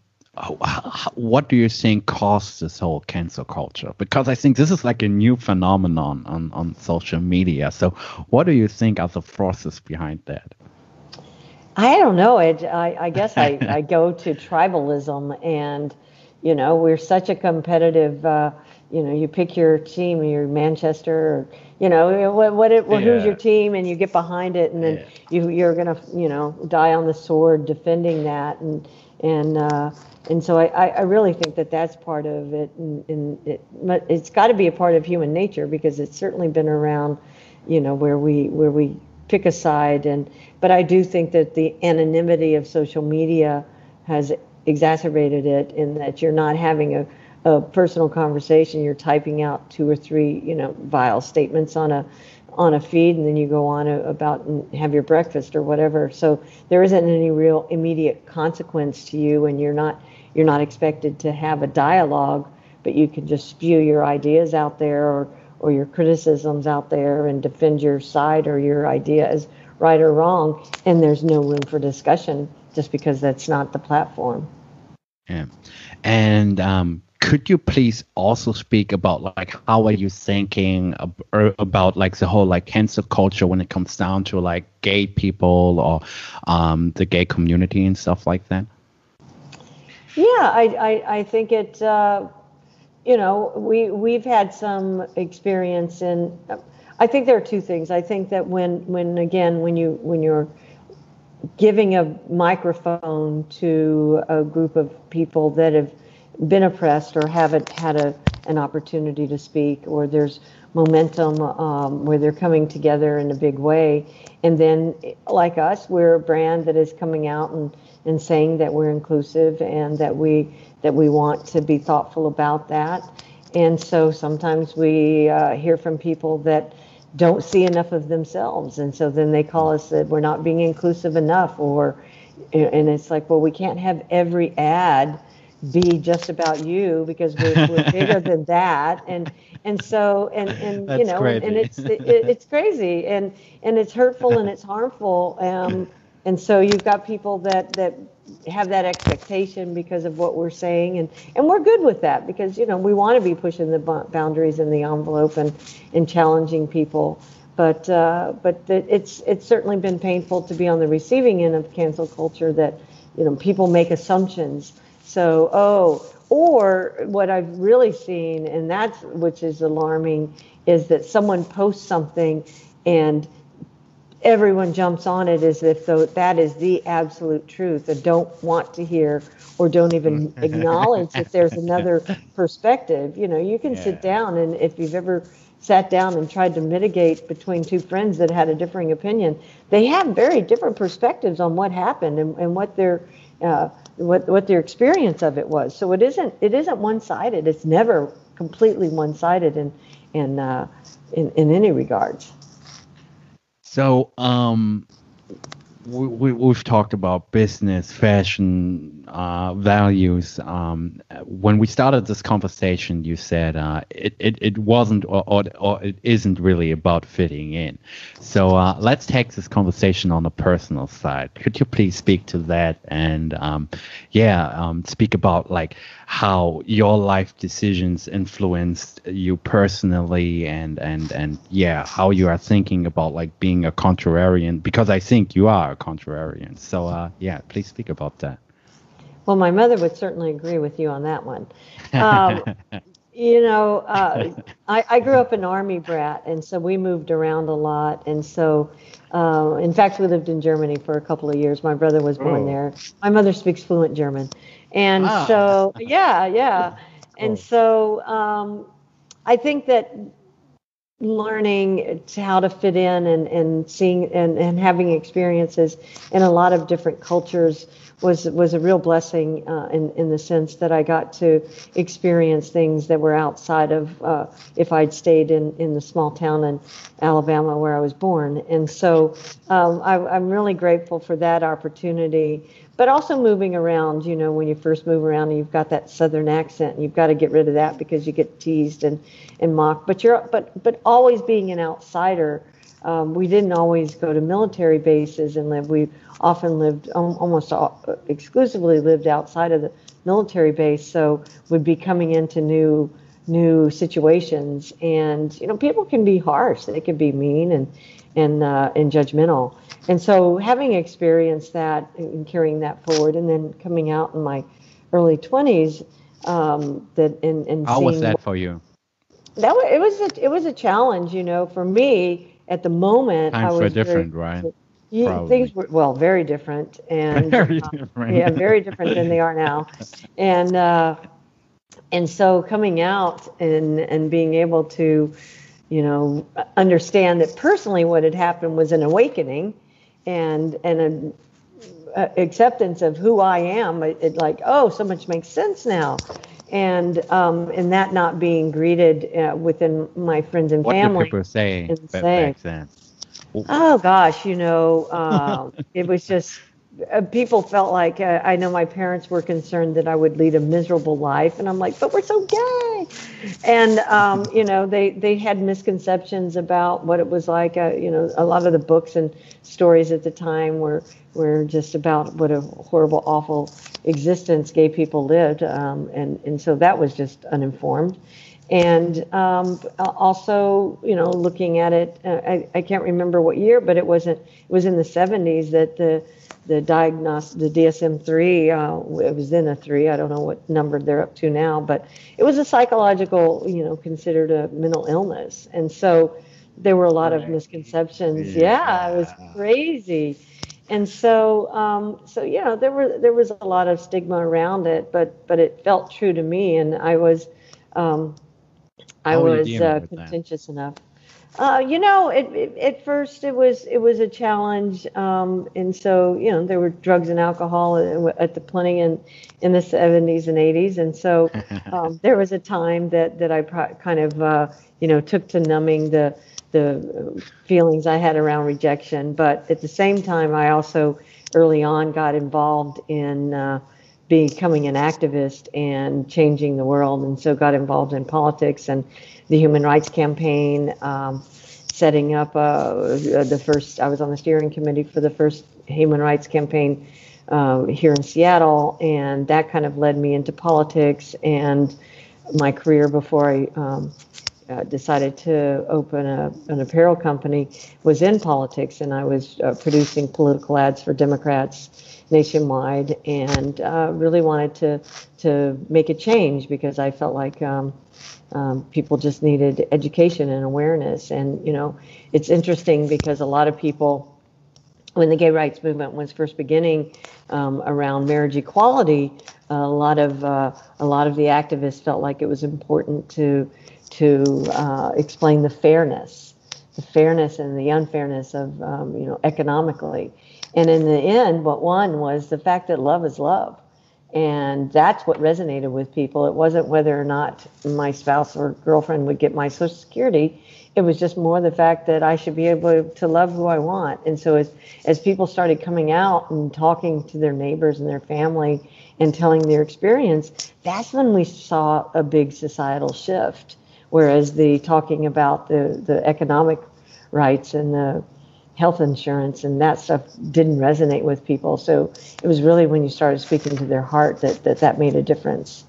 what do you think caused this whole cancel culture? Because I think this is like a new phenomenon on, on social media. So, what do you think are the forces behind that? I don't know. It, I, I guess I, I go to tribalism, and you know, we're such a competitive. Uh, you know, you pick your team, your Manchester, or you know what, what it, well, yeah. who's your team and you get behind it and then yeah. you you're gonna you know die on the sword defending that and and uh, and so I, I really think that that's part of it. And, and it it's got to be a part of human nature because it's certainly been around you know where we where we pick a side. And but I do think that the anonymity of social media has exacerbated it in that you're not having a, a personal conversation, you're typing out two or three, you know, vile statements on a on a feed, and then you go on about and have your breakfast or whatever. So there isn't any real immediate consequence to you, and you're not you're not expected to have a dialogue, but you can just spew your ideas out there or or your criticisms out there and defend your side or your idea as right or wrong, and there's no room for discussion just because that's not the platform. Yeah, and um, could you please also speak about like how are you thinking er, about like the whole like cancel culture when it comes down to like gay people or um, the gay community and stuff like that? Yeah, I I, I think it. Uh, you know, we we've had some experience in. I think there are two things. I think that when when again when you when you're giving a microphone to a group of people that have been oppressed or haven't had a, an opportunity to speak, or there's momentum um, where they're coming together in a big way. And then, like us, we're a brand that is coming out and, and saying that we're inclusive and that we that we want to be thoughtful about that. And so sometimes we uh, hear from people that don't see enough of themselves, and so then they call us that we're not being inclusive enough, or and it's like, well, we can't have every ad be just about you because we're, we're bigger than that. And and so and and That's you know crazy. and, it's it, it's crazy. And and it's hurtful and it's harmful. Um and so you've got people that that have that expectation because of what we're saying. And and we're good with that because you know we want to be pushing the boundaries and the envelope and and challenging people. But uh, but it's it's certainly been painful to be on the receiving end of cancel culture that you know people make assumptions so, oh, or what I've really seen, and that's which is alarming, is that someone posts something and everyone jumps on it as if though that is the absolute truth and don't want to hear or don't even mm. acknowledge that there's another perspective. You know, you can yeah. sit down and if you've ever sat down and tried to mitigate between two friends that had a differing opinion, they have very different perspectives on what happened and, and what their uh, what what their experience of it was. So it isn't it isn't one sided. It's never completely one sided in in, uh, in in any regards. So um, we, we, have talked about business, fashion, uh, values. Um, when we started this conversation, you said uh, it, it, it wasn't or, or, or, it isn't really about fitting in. So uh, let's take this conversation on the personal side. Could you please speak to that and, um, yeah, um, speak about like how your life decisions influenced you personally and and and yeah how you are thinking about like being a contrarian because i think you are a contrarian. So uh yeah please speak about that. Well my mother would certainly agree with you on that one. Um, you know uh, I, I grew up an army brat and so we moved around a lot. And so uh, in fact we lived in germany for a couple of years. My brother was born oh. there. My mother speaks fluent german and wow. so, yeah, yeah. And so um, I think that learning how to fit in and, and seeing and, and having experiences in a lot of different cultures was was a real blessing uh, in in the sense that I got to experience things that were outside of uh, if I'd stayed in in the small town in Alabama where I was born, and so um, I, I'm really grateful for that opportunity but also moving around you know when you first move around and you've got that southern accent and you've got to get rid of that because you get teased and and mocked. But you're but but always being an outsider um, we didn't always go to military bases and live. We often lived almost exclusively lived outside of the military base so would be coming into new new situations. And you know people can be harsh. They can be mean and and uh, and judgmental and so having experienced that and carrying that forward and then coming out in my early 20s um, that and, and how was that for you? That was, it was a, it was a challenge you know. For me at the moment times were different very, right? Yeah, things were well very different and very uh, different. yeah very different than they are now. And uh, and so coming out and and being able to you know understand that personally what had happened was an awakening and and an acceptance of who I am. It, it, like, oh, so much makes sense now. and um, and that not being greeted uh, within my friends and what family. What people say back then? Oh gosh, you know, uh, it was just uh, people felt like uh, I know my parents were concerned that I would lead a miserable life, and I'm like, but we're so gay, and um, you know, they they had misconceptions about what it was like. Uh, you know, a lot of the books and stories at the time were were just about what a horrible, awful existence gay people lived, um, and and so that was just uninformed. And um, also, you know, looking at it, uh, I, I can't remember what year, but it wasn't. It was in the 70s that the the diagnostic, the DSM-3, uh, it was then a three. I don't know what number they're up to now, but it was a psychological, you know, considered a mental illness, and so there were a lot of misconceptions. Yeah, yeah it was crazy, and so, um, so you know, there were there was a lot of stigma around it, but but it felt true to me, and I was, um, I was uh, contentious that? enough. Uh, you know, it, it, at first it was it was a challenge, um, and so you know there were drugs and alcohol at, the plenty in in the 70s and 80s, and so um, there was a time that that I pro- kind of uh, you know took to numbing the the feelings I had around rejection, but at the same time I also early on got involved in uh, becoming an activist and changing the world, and so got involved in politics and the Human Rights Campaign, um, setting up uh, the first. I was on the steering committee for the first Human Rights Campaign uh, here in Seattle, and that kind of led me into politics and my career before I. Um, uh, decided to open a, an apparel company was in politics, and I was uh, producing political ads for Democrats nationwide, and uh, really wanted to to make a change because I felt like um, um, people just needed education and awareness. And, you know, it's interesting because a lot of people, when the gay rights movement was first beginning um, around marriage equality, a lot of uh, a lot of the activists felt like it was important to to uh, explain the fairness, the fairness and the unfairness of um, you know economically. And in the end, what won was the fact that love is love and that's what resonated with people. It wasn't whether or not my spouse or girlfriend would get my Social Security. It was just more the fact that I should be able to love who I want. And so as as people started coming out and talking to their neighbors and their family and telling their experience, that's when we saw a big societal shift. Whereas the talking about the the economic rights and the health insurance and that stuff didn't resonate with people. So it was really when you started speaking to their heart that that, that made a difference.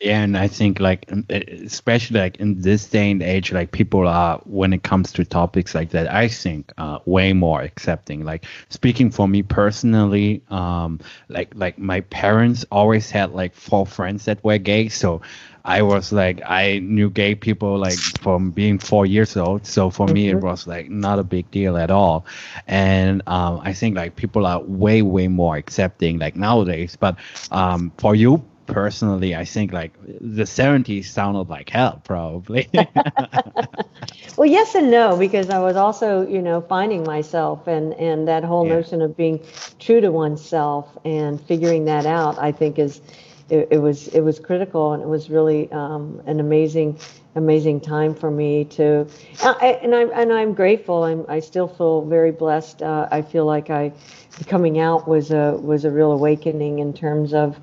Yeah, and I think like especially like in this day and age, like people are when it comes to topics like that, I think uh, way more accepting. Like speaking for me personally, um, like like my parents always had like four friends that were gay, so I was like, I knew gay people like from being four years old. So for mm-hmm. me, it mm-hmm. was like not a big deal at all. And um, I think like people are way, way more accepting like nowadays. But um, for you personally, I think like the 70s sounded like hell, probably. well, yes and no, because I was also, you know, finding myself and, and that whole yeah. notion of being true to oneself and figuring that out, I think is it, it, was it was critical and it was really um, an amazing amazing time for me to I, and I'm and I'm grateful. I'm I still feel very blessed. Uh, I feel like I coming out was a was a real awakening in terms of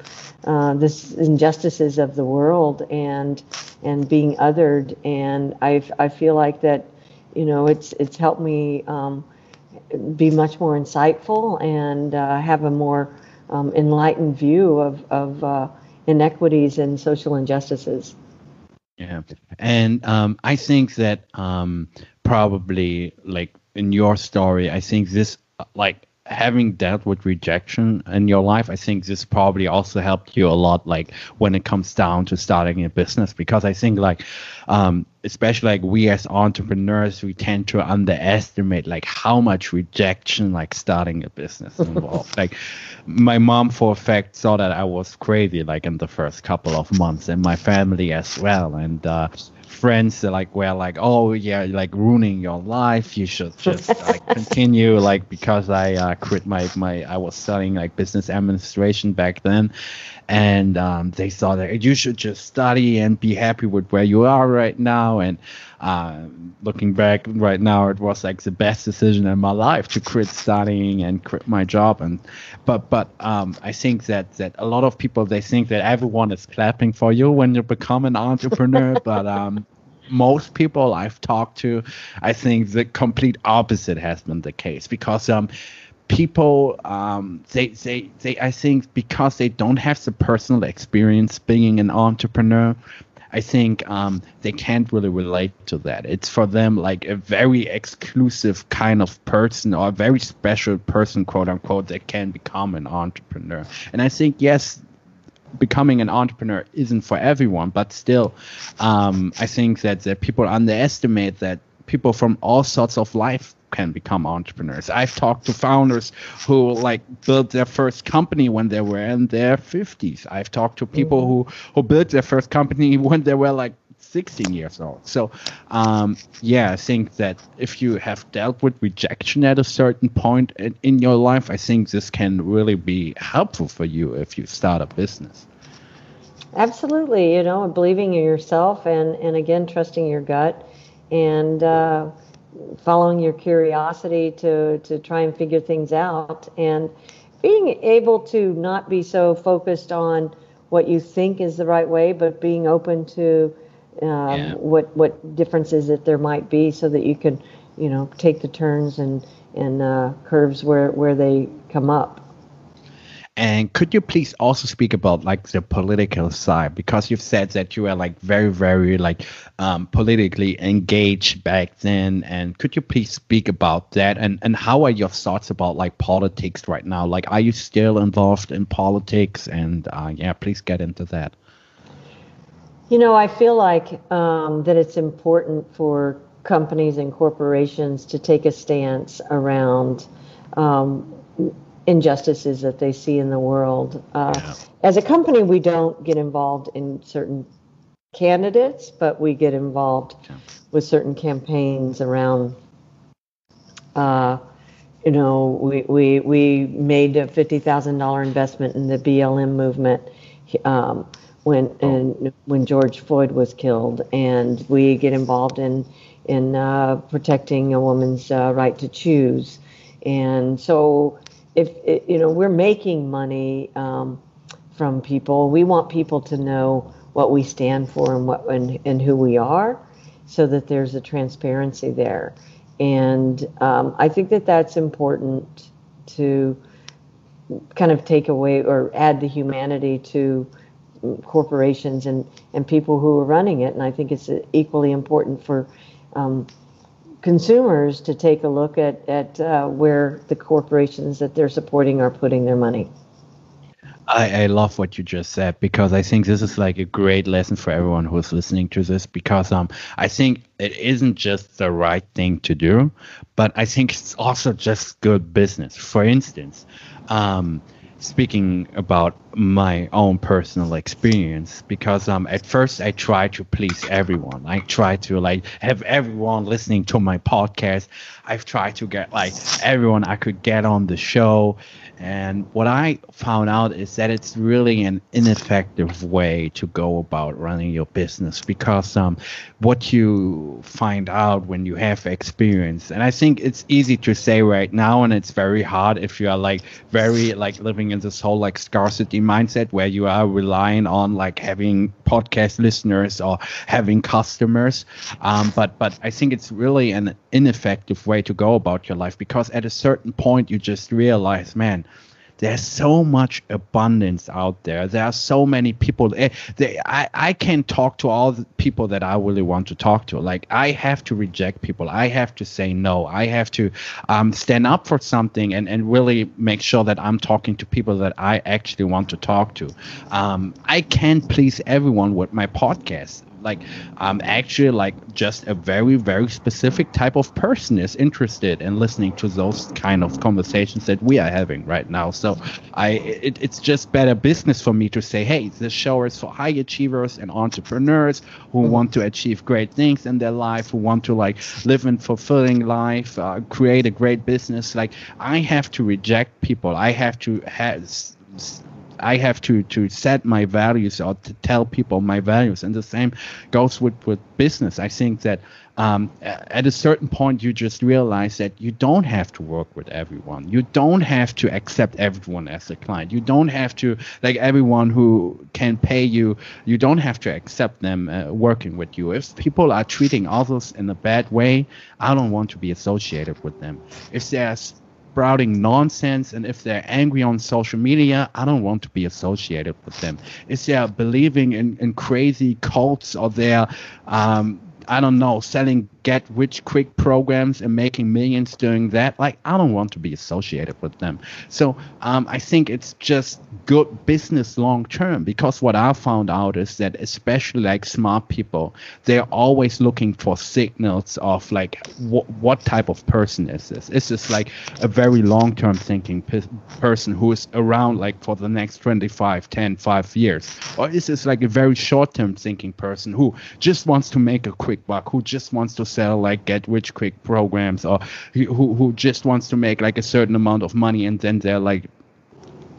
uh, this injustices of the world and and being othered. And I I feel like that you know it's it's helped me um, be much more insightful and uh, have a more um, enlightened view of, of uh, inequities and social injustices. Yeah, and um, I think that um, probably like in your story, I think this like having dealt with rejection in your life, I think this probably also helped you a lot, like when it comes down to starting a business, because I think like um, especially like we as entrepreneurs, we tend to underestimate like how much rejection like starting a business involved. like my mom for a fact saw that I was crazy like in the first couple of months and my family as well. And uh, friends like were like, oh yeah, like ruining your life. You should just like continue like because I uh, quit my my I was studying like business administration back then, and um, they saw that you should just study and be happy with where you are right now. And uh, looking back right now, it was like the best decision in my life to quit studying and quit my job. And but but um, I think that that a lot of people they think that everyone is clapping for you when you become an entrepreneur, but um, most people I've talked to, I think the complete opposite has been the case because um, people um, they, they they I think because they don't have the personal experience being an entrepreneur, I think um, they can't really relate to that. It's for them like a very exclusive kind of person or a very special person, quote unquote, that can become an entrepreneur. And I think yes, becoming an entrepreneur isn't for everyone, but still, um, I think that, that people underestimate that people from all sorts of life can become entrepreneurs. I've talked to founders who like built their first company when they were in their 50s. I've talked to people who who built their first company when they were like 16 years old. So, um, yeah, I think that if you have dealt with rejection at a certain point in, in your life, I think this can really be helpful for you if you start a business. Absolutely, you know, believing in yourself and, and again, trusting your gut and uh, following your curiosity to, to try and figure things out and being able to not be so focused on what you think is the right way, but being open to um, yeah. what what differences that there might be, so that you can, you know, take the turns and and uh, curves where where they come up. And could you please also speak about like the political side because you've said that you were like very very like um, politically engaged back then. And could you please speak about that and and how are your thoughts about like politics right now? Like, are you still involved in politics? And uh, yeah, please get into that. You know, I feel like um, that it's important for companies and corporations to take a stance around um, injustices that they see in the world. Uh, yeah. As a company, we don't get involved in certain candidates, but we get involved yeah. with certain campaigns around. Uh, you know, we, we, we made a $50,000 investment in the BLM movement. Um, when oh. and when George Floyd was killed, and we get involved in in uh, protecting a woman's uh, right to choose. And so, if you know, we're making money um, from people. We want people to know what we stand for and what and, and who we are, so that there's a transparency there. And um, I think that that's important to kind of take away or add the humanity to corporations and, and people who are running it. And I think it's equally important for um, consumers to take a look at, at uh, where the corporations that they're supporting are putting their money. I, I love what you just said because I think this is like a great lesson for everyone who's listening to this because um I think it isn't just the right thing to do, but I think it's also just good business. For instance, um, speaking about my own personal experience because um at first I tried to please everyone. I tried to like have everyone listening to my podcast. I've tried to get like everyone I could get on the show and what I found out is that it's really an ineffective way to go about running your business because um, what you find out when you have experience, and I think it's easy to say right now, and it's very hard if you are like very like living in this whole like scarcity mindset where you are relying on like having podcast listeners or having customers. Um, but but I think it's really an ineffective way to go about your life because at a certain point you just realize, man there's so much abundance out there. There are so many people. Eh, they, I, I can't talk to all the people that I really want to talk to. Like I have to reject people. I have to say no. I have to um, stand up for something and, and really make sure that I'm talking to people that I actually want to talk to. Um, I can't please everyone with my podcast like I'm actually like just a very very specific type of person is interested in listening to those kind of conversations that we are having right now. So i it, it's just better business for me to say hey this show is for high achievers and entrepreneurs who mm-hmm. want to achieve great things in their life who want to like live in fulfilling life uh, create a great business. Like i have to reject people. I have to have I have to to set my values or to tell people my values, and the same goes with with business. I think that um, at a certain point you just realize that you don't have to work with everyone. You don't have to accept everyone as a client. You don't have to like everyone who can pay you. You don't have to accept them uh, working with you. If people are treating others in a bad way, I don't want to be associated with them. If there's sprouting nonsense and if they're angry on social media, I don't want to be associated with them. If they're believing in, in crazy cults or they're um, I don't know, selling get rich quick programs and making millions doing that. Like, I don't want to be associated with them. So um, I think it's just good business long term because what I found out is that, especially like smart people, they're always looking for signals of like, wh- what type of person is this? Is this like a very long term thinking pe- person who is around like for the next 25, 10, 5 years? Or is this like a very short term thinking person who just wants to make a quick buck, who just wants to sell like get rich quick programs or who, who just wants to make like a certain amount of money and then they're like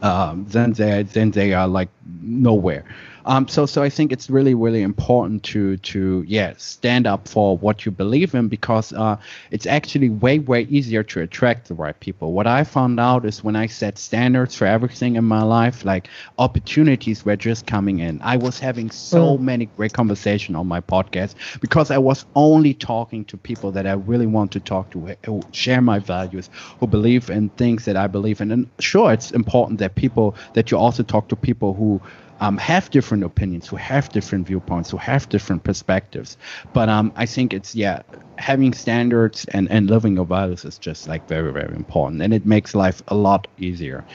um, then they then they are like nowhere um, so so I think it's really really important to to yeah stand up for what you believe in because uh, it's actually way way easier to attract the right people. What I found out is when I set standards for everything in my life, like opportunities were just coming in. I was having so mm. many great conversations on my podcast because I was only talking to people that I really want to talk to, who share my values, who believe in things that I believe in. And sure, it's important that people that you also talk to people who um, have different opinions, who have different viewpoints, who have different perspectives. But um, I think it's yeah, having standards and and living your values is just like very very important, and it makes life a lot easier.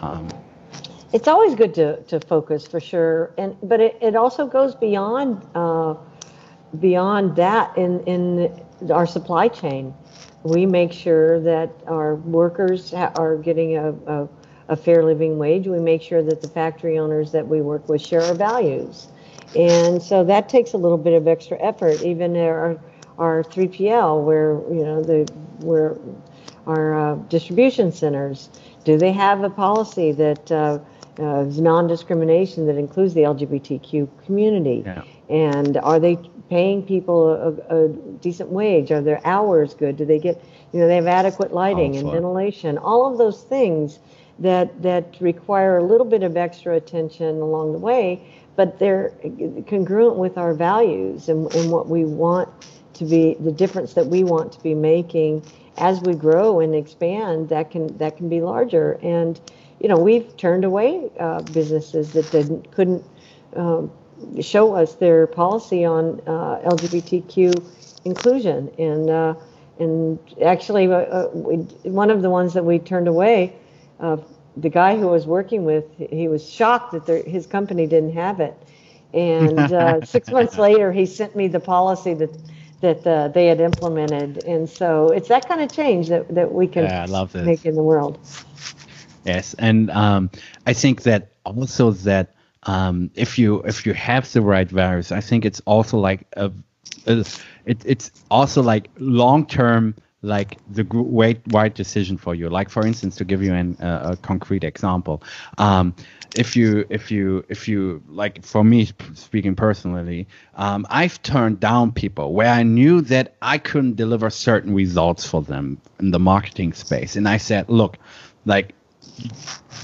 Um, it's always good to to focus for sure, and but it, it also goes beyond uh, beyond that in in our supply chain. We make sure that our workers ha- are getting a, a a fair living wage. We make sure that the factory owners that we work with share our values. And so that takes a little bit of extra effort, even our, our 3PL, where, you know, the, where our uh, distribution centers, do they have a policy that uh, uh, is non-discrimination that includes the LGBTQ community? Yeah. And are they paying people a, a, decent wage? Are their hours good? Do they get, you know, they have adequate lighting and ventilation? All of those things that that require a little bit of extra attention along the way, but they're congruent with our values and, and what we want to be the difference that we want to be making. As we grow and expand that can that can be larger. And you know we've turned away uh, businesses that didn't couldn't um, show us their policy on uh, LGBTQ inclusion. And uh, and actually uh, uh, we, one of the ones that we turned away uh, the guy who I was working with, he was shocked that there, his company didn't have it. And uh, six months later, he sent me the policy that that uh, they had implemented. And so it's that kind of change that, that we can yeah, make in the world. Yes, and um, I think that also that um, if you if you have the right values, I think it's also like a, a it, it's also like long term like the right, right decision for you. Like for instance, to give you an, uh, a concrete example, um, if you if you if you like for me speaking personally, um, I've turned down people where I knew that I couldn't deliver certain results for them in the marketing space, and I said, look, like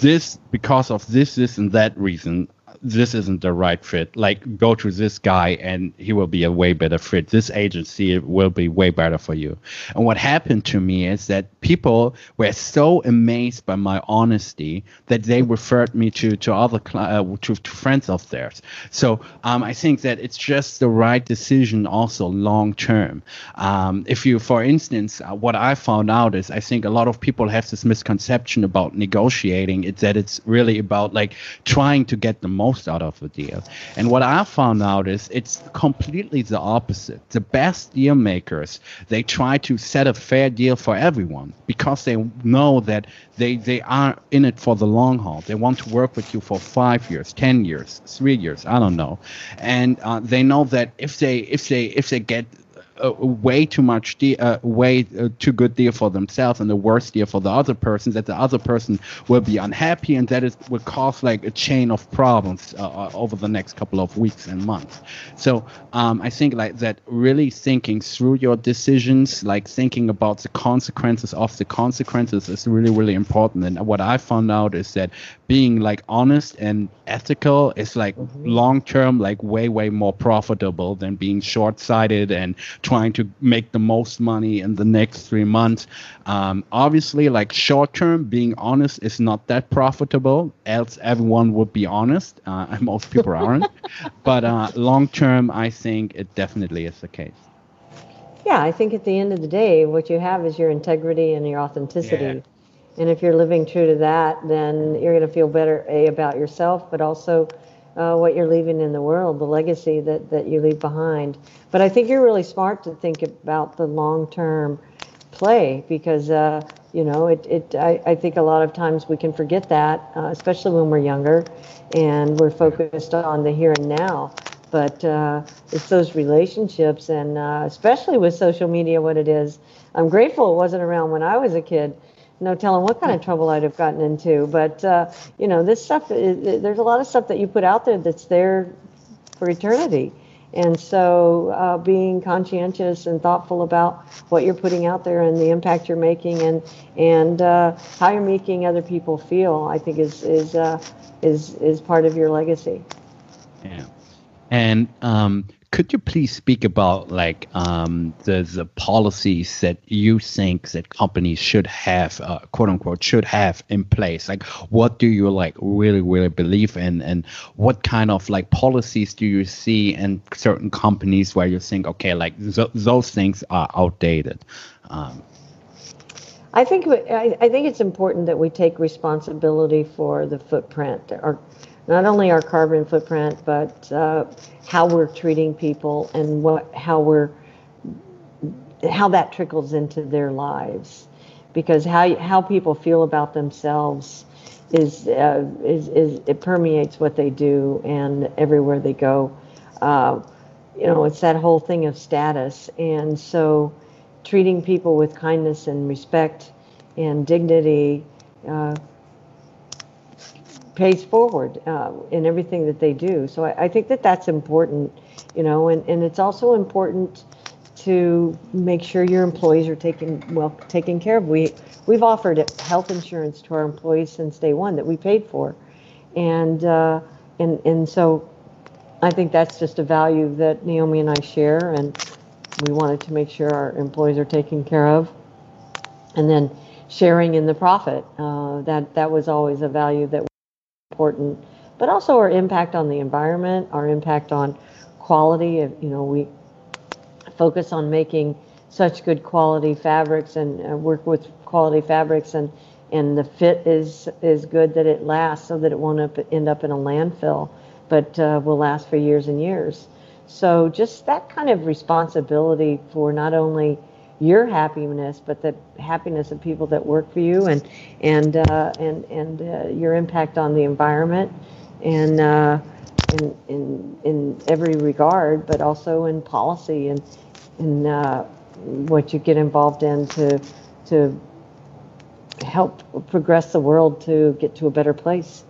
this because of this this and that reason this isn't the right fit. Like, go to this guy and he will be a way better fit. This agency will be way better for you. And what happened to me is that people were so amazed by my honesty that they referred me to to other uh, to, to friends of theirs. So um, I think that it's just the right decision, also long term. Um, if you, for instance, uh, what I found out is I think a lot of people have this misconception about negotiating. It's that it's really about like trying to get the most most out of a deal. And what I found out is it's completely the opposite. The best deal makers, they try to set a fair deal for everyone because they know that they, they are in it for the long haul. They want to work with you for five years, ten years, three years, I don't know. And uh, they know that if they if they if they get a, way too much deal, uh, way uh, too good deal for themselves and the worst deal for the other person that the other person will be unhappy and that it will cause like a chain of problems uh, uh, over the next couple of weeks and months so um, i think like that really thinking through your decisions like thinking about the consequences of the consequences is really really important and what i found out is that being like honest and ethical is like mm-hmm. long term like way way more profitable than being short sighted and trying to make the most money in the next three months. Um, obviously like short term being honest is not that profitable else everyone would be honest uh, and most people aren't. But uh, long term i think it definitely is the case. Yeah i think at the end of the day what you have is your integrity and your authenticity. Yeah. And if you're living true to that, then you're going to feel better, A, about yourself, but also uh, what you're leaving in the world, the legacy that, that you leave behind. But I think you're really smart to think about the long term play because, uh, you know, it, it I, I think a lot of times we can forget that, uh, especially when we're younger and we're focused on the here and now. But uh, it's those relationships, and uh, especially with social media, what it is. I'm grateful it wasn't around when I was a kid no telling what kind of trouble I'd have gotten into. But uh, you know, this stuff. There's a lot of stuff that you put out there that's there for eternity. And so, uh, being conscientious and thoughtful about what you're putting out there and the impact you're making, and and uh, how you're making other people feel, I think is is uh, is is part of your legacy. Yeah, and um, could you please speak about like um, the the policies that you think that companies should have, uh, quote unquote, should have in place? Like, what do you like really really believe in, and what kind of like policies do you see in certain companies where you think, okay, like th- those things are outdated? Um, I think I, I think it's important that we take responsibility for the footprint, or not only our carbon footprint, but uh, how we're treating people and what how we're how that trickles into their lives, because how how people feel about themselves is uh, is, is it permeates what they do and everywhere they go. Uh, you know, it's that whole thing of status, and so treating people with kindness and respect and dignity. Pays forward uh, in everything that they do. So I, I, think that that's important, you know, and, and it's also important to make sure your employees are taken well taken care of. We we've offered health insurance to our employees since day one that we paid for, and uh, and and so I think that's just a value that Naomi and I share, and we wanted to make sure our employees are taken care of, and then sharing in the profit. Uh, that that was always a value that important, but also our impact on the environment, our impact on quality. Of, you know, we focus on making such good quality fabrics and uh, work with quality fabrics and and the fit is is good that it lasts so that it won't up, end up in a landfill but uh, will last for years and years so just that kind of responsibility for not only your happiness, but the happiness of people that work for you, and and uh, and and uh, your impact on the environment, and uh, in in in every regard, but also in policy and in uh, what you get involved in to to help progress the world to get to a better place.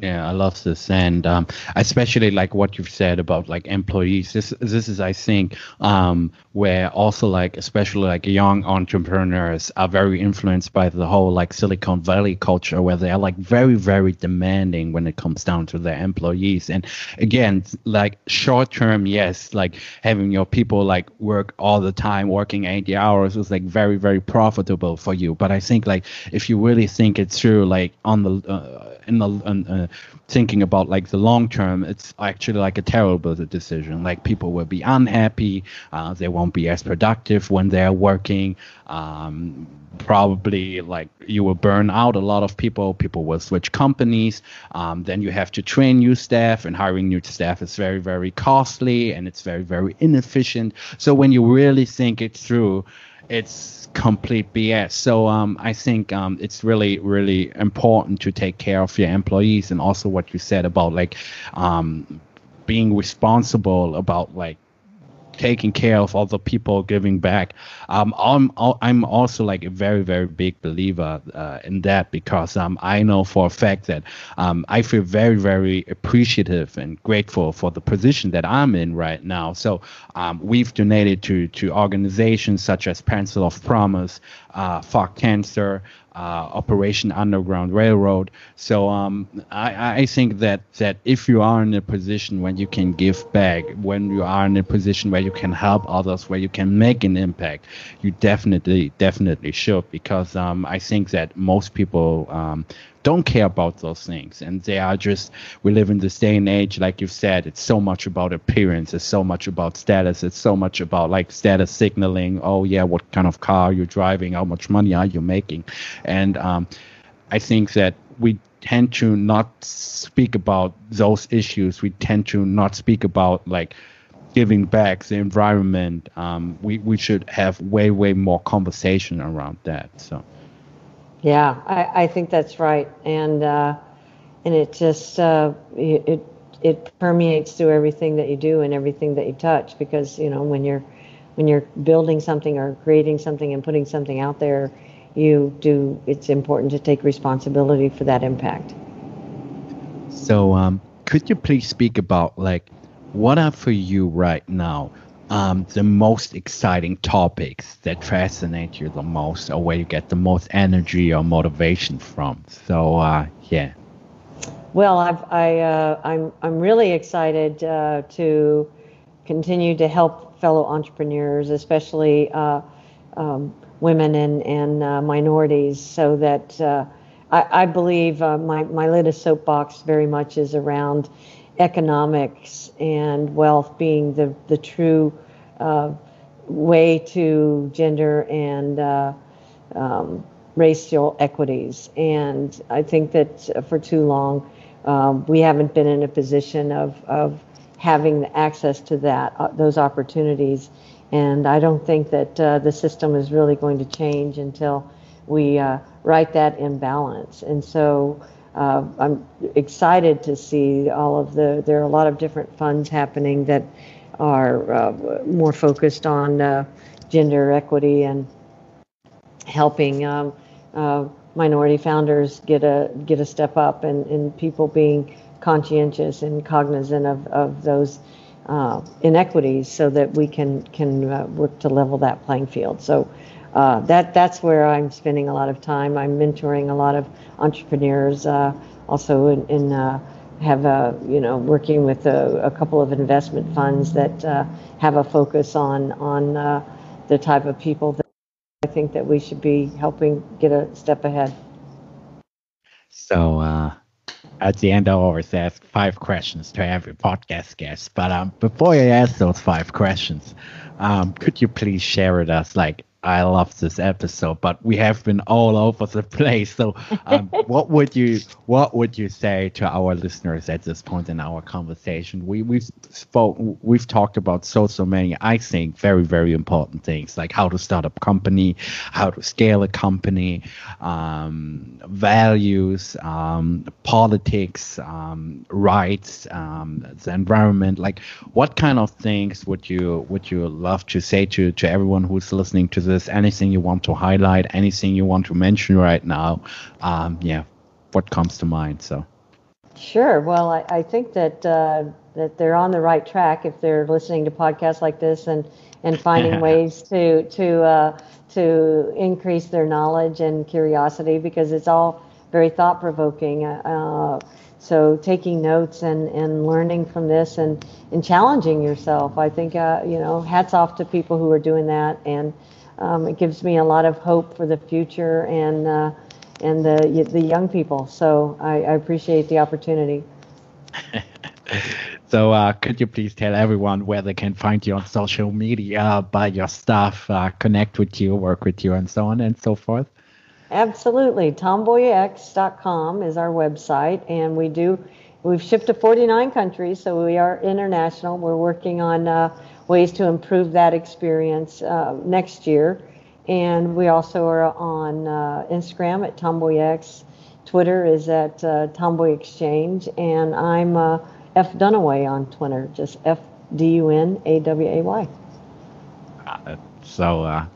Yeah, I love this, and um, especially like what you've said about like employees. This this is, I think, um, where also like especially like young entrepreneurs are very influenced by the whole like Silicon Valley culture, where they are like very very demanding when it comes down to their employees. And again, like short term, yes, like having your people like work all the time, working eighty hours is like very very profitable for you. But I think like if you really think it through, like on the uh, in the uh, thinking about like the long term, it's actually like a terrible decision. Like people will be unhappy, uh, they won't won't be as productive when they're working. Um, probably like you will burn out a lot of people people will switch companies um, then you have to train new staff and hiring new staff is very very costly and it's very very inefficient so when you really think it through it's complete BS. So um, I think um, it's really, really important to take care of your employees, and also what you said about like um, being responsible about like taking care of other people, giving back. Um, I'm I'm also like a very very big believer uh, in that because um, I know for a fact that um, I feel very very appreciative and grateful for the position that I'm in right now. So um, we've donated to to organizations such as Pencil of Promise, uh, Fuck Cancer, uh, Operation Underground Railroad. So um, I, I think that that if you are in a position when you can give back, when you are in a position where you can help others, where you can make an impact, you definitely definitely should because um, I think that most people um, don't care about those things. And they are just we live in this day and age like you've said it's so much about appearance it's so much about status it's so much about like status signaling. Oh yeah what kind of car you're driving? How much money are you making? And um, i think that we tend to not speak about those issues. We tend to not speak about like giving back the environment. Um, we, we should have way way more conversation around that so yeah, I, I think that's right, and uh, and it just uh, it it permeates through everything that you do and everything that you touch because you know when you're when you're building something or creating something and putting something out there, you do. It's important to take responsibility for that impact. So, um, could you please speak about like what are for you right now um, the most exciting topics that fascinate you the most or where you get the most energy or motivation from. So, uh, yeah. Well, I've, I, uh, I'm, I'm really excited uh, to continue to help fellow entrepreneurs, especially uh, um, women and, and uh, minorities, so that uh, I, I, believe my, my latest soapbox very much is around economics and wealth being the, the true uh, way to gender and uh, um, racial equities. And I think that for too long, um, we haven't been in a position of, of having access to that, uh, those opportunities. And I don't think that uh, the system is really going to change until we uh, right that imbalance. And so uh, I'm excited to see all of the, there are a lot of different funds happening that are uh, more focused on uh, gender equity and helping um, uh, minority founders get a get a step up and, and people being conscientious and cognizant of, of those uh, inequities so that we can can uh, work to level that playing field. So uh, that that's where I'm spending a lot of time. I'm mentoring a lot of entrepreneurs, uh, also in, in uh, have a you know working with a, a couple of investment funds that uh, have a focus on on uh, the type of people that I think that we should be helping get a step ahead. So at the end, I always ask five questions to every podcast guest. But um, before I ask those five questions, um, could you please share with us like I love this episode, but we have been all over the place. So, um, what would you what would you say to our listeners at this point in our conversation? We we've spoke we've talked about so so many I think very very important things like how to start a company, how to scale a company, um, values, um, politics, um, rights, um, the environment. Like, what kind of things would you would you love to say to to everyone who's listening to this? Anything you want to highlight, anything you want to mention right now, um, yeah, what comes to mind? So. Sure. Well, I, I think that uh, that they're on the right track if they're listening to podcasts like this and and finding ways to to uh, to increase their knowledge and curiosity because it's all very thought provoking. Uh, so taking notes and, and learning from this and, and challenging yourself. I think, uh, you know, hats off to people who are doing that and um, it gives me a lot of hope for the future and uh, and the the young people. So I, I appreciate the opportunity. So, uh, could you please tell everyone where they can find you on social media, buy your stuff, uh, connect with you, work with you, and so on and so forth? Absolutely. TomboyX.com is our website, and we do. We've shipped to 49 countries, so we are international. We're working on uh, ways to improve that experience uh, next year, and we also are on uh, Instagram at TomboyX. Twitter is at uh, Tomboy Exchange, and I'm uh, F Dunaway on Twitter, just F D U N A W A Y. So, uh,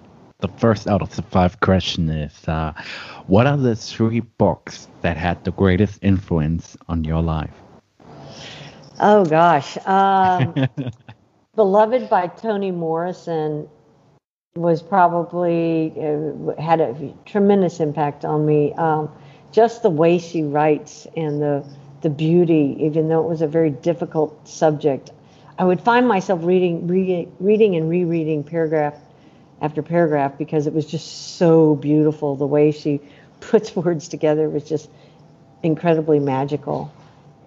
the first out of the five question is uh, what are the three books that had the greatest influence on your life? Oh gosh. Um, beloved by toni morrison was probably uh, had a tremendous impact on me um, just the way she writes and the the beauty even though it was a very difficult subject i would find myself reading re- reading and rereading paragraph after paragraph because it was just so beautiful. The way she puts words together was just incredibly magical.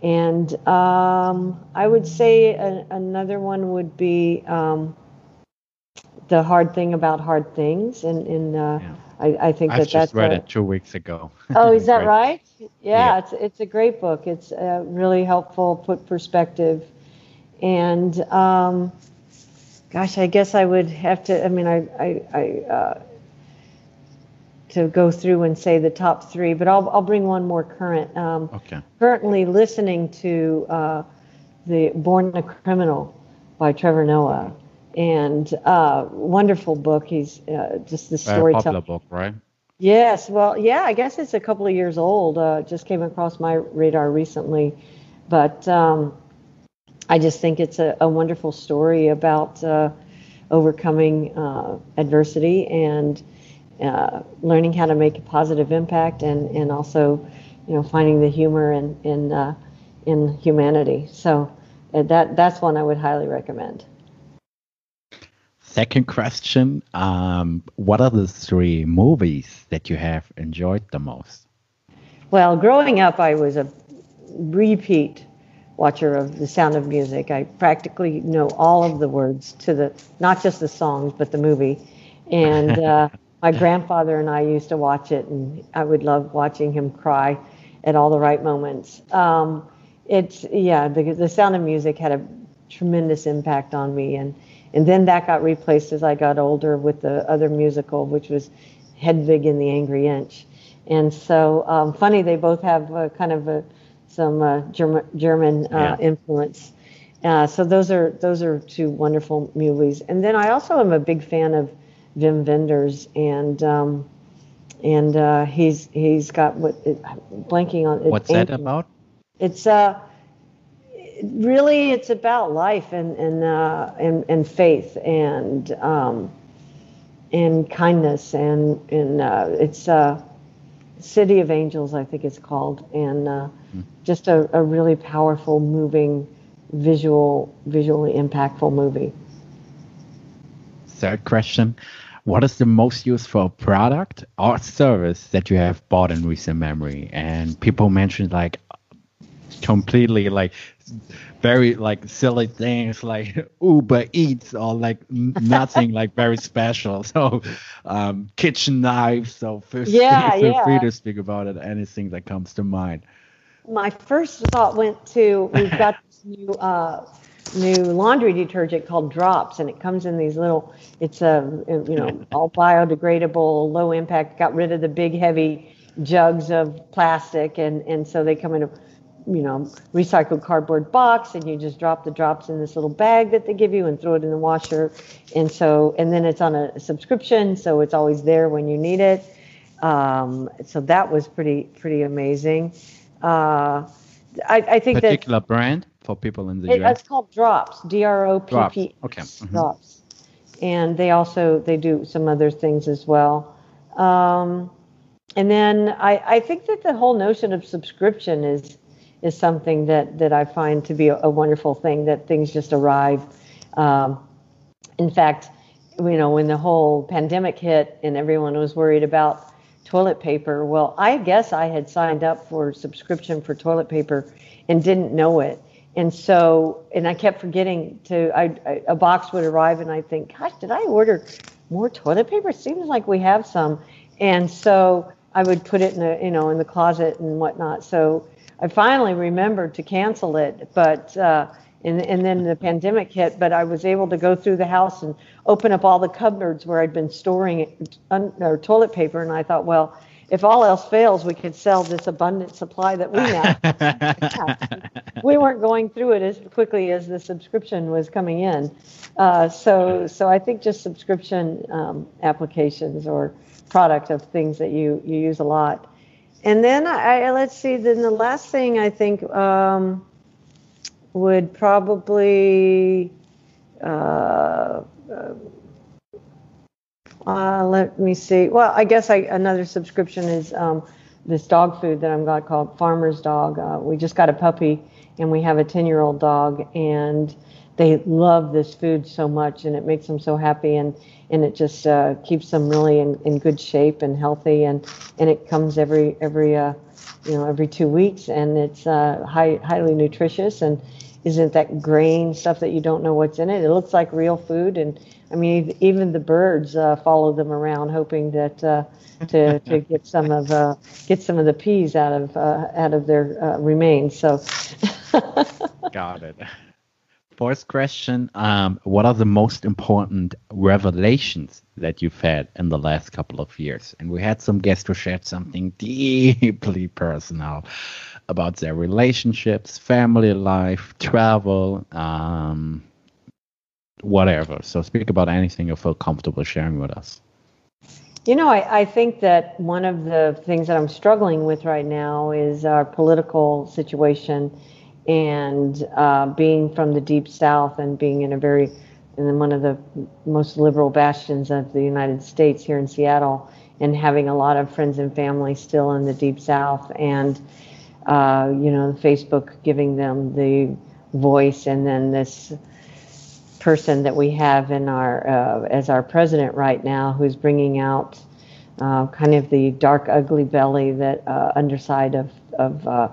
And um, I would say a, another one would be um, the hard thing about hard things. And, and uh, yeah. I, I, think I've that just that's read a, it two weeks ago. Oh, is that right? Yeah, yeah, it's it's a great book. It's uh, really helpful, put perspective, and um, gosh, I guess I would have to. I mean, I, I, I uh, to go through and say the top three, but I'll I'll bring one more current. Um, okay. Currently listening to uh, the Born a Criminal by Trevor Noah, and uh, wonderful book. He's uh, just the story. Very popular book, right? Yes. Well, yeah. I guess it's a couple of years old. Uh, just came across my radar recently, but. Um, I just think it's a, a wonderful story about uh, overcoming uh, adversity and uh, learning how to make a positive impact and, and also, you know, finding the humor in in, uh, in humanity. So uh, that that's one I would highly recommend. Second question: um, What are the three movies that you have enjoyed the most? Well, growing up, I was a repeat watcher of The Sound of Music. I practically know all of the words to the, not just the songs, but the movie. And uh, my grandfather and I used to watch it, and I would love watching him cry at all the right moments. Um, it's, yeah, the, the Sound of Music had a tremendous impact on me. And, and then that got replaced as I got older with the other musical, which was Hedwig and the Angry Inch. And so, um, funny, they both have a, kind of a, some uh, German, German uh, yeah. influence. Uh, so those are those are two wonderful movies. And then I also am a big fan of Wim Wenders, and um, and uh, he's he's got what it, blanking on. It, What's that about? It's uh really it's about life and and uh, and, and faith and um, and kindness and and uh, it's uh, City of Angels, I think it's called, and uh, mm. just a, a, really powerful, moving, visual, visually impactful movie. Third question: What is the most useful product or service that you have bought in recent memory? And people mentioned like completely like very like silly things like Uber Eats or like nothing like very special. So um, kitchen knives. So feel, yeah, feel yeah. free to speak about it. Anything that comes to mind. My first thought went to we've got this new uh, new laundry detergent called Dropps, and it comes in these little. It's a you know all biodegradable, low impact. Got rid of the big heavy jugs of plastic, and and so they come in a you know, recycled cardboard box and you just drop the drops in this little bag that they give you and throw it in the washer. And so, and then it's on a subscription, so it's always there when you need it. Um, so that was pretty, pretty amazing. Uh, I, I think particular that, particular brand for people in the it, US. It's called Dropps, D-R-O-P-P. Dropps. Okay. Mm-hmm. Dropps. And they also they do some other things as well. Um, and then I, I think that the whole notion of subscription is is something that that I find to be a, a wonderful thing. That things just arrive. Um, in fact, you know, when the whole pandemic hit and everyone was worried about toilet paper, well, I guess I had signed up for subscription for toilet paper and didn't know it. And so, and I kept forgetting to, I, I, a box would arrive and I'd think, gosh, did I order more toilet paper? Seems like we have some. And so I would put it in the, you know, in the closet and whatnot. So I finally remembered to cancel it, but, uh, and, and then the pandemic hit, but I was able to go through the house and open up all the cupboards where I'd been storing un, or toilet paper. And I thought, well, if all else fails, we could sell this abundant supply that we now. we weren't going through it as quickly as the subscription was coming in. Uh, so, so I think just subscription um, applications or product of things that you you use a lot. And then I, let's see. Then the last thing I think um, would probably. Uh, uh, uh, let me see. Well, I guess I, another subscription is um, this dog food that I'm got called Farmer's Dog. Uh, we just got a puppy, and we have a 10 year old dog, and they love this food so much, and it makes them so happy, and and it just uh, keeps them really in, in good shape and healthy, and and it comes every every uh, you know every two weeks, and it's uh, high, highly nutritious and isn't that grain stuff that you don't know what's in it. It looks like real food, and I mean, even the birds uh, follow them around, hoping that uh, to to get some of uh, get some of the peas out of uh, out of their uh, remains. So, got it. Fourth question: um, What are the most important revelations that you've had in the last couple of years? And we had some guests who shared something deeply personal about their relationships, family life, travel. Um, whatever. So speak about anything you feel comfortable sharing with us. You know, I, I, think that one of the things that I'm struggling with right now is our political situation and uh, being from the deep south and being in a very in one of the most liberal bastions of the United States here in Seattle and having a lot of friends and family still in the deep south and uh, you know Facebook giving them the voice and then this person that we have in our uh, as our president right now, who's bringing out uh, kind of the dark, ugly belly that uh, underside of of uh,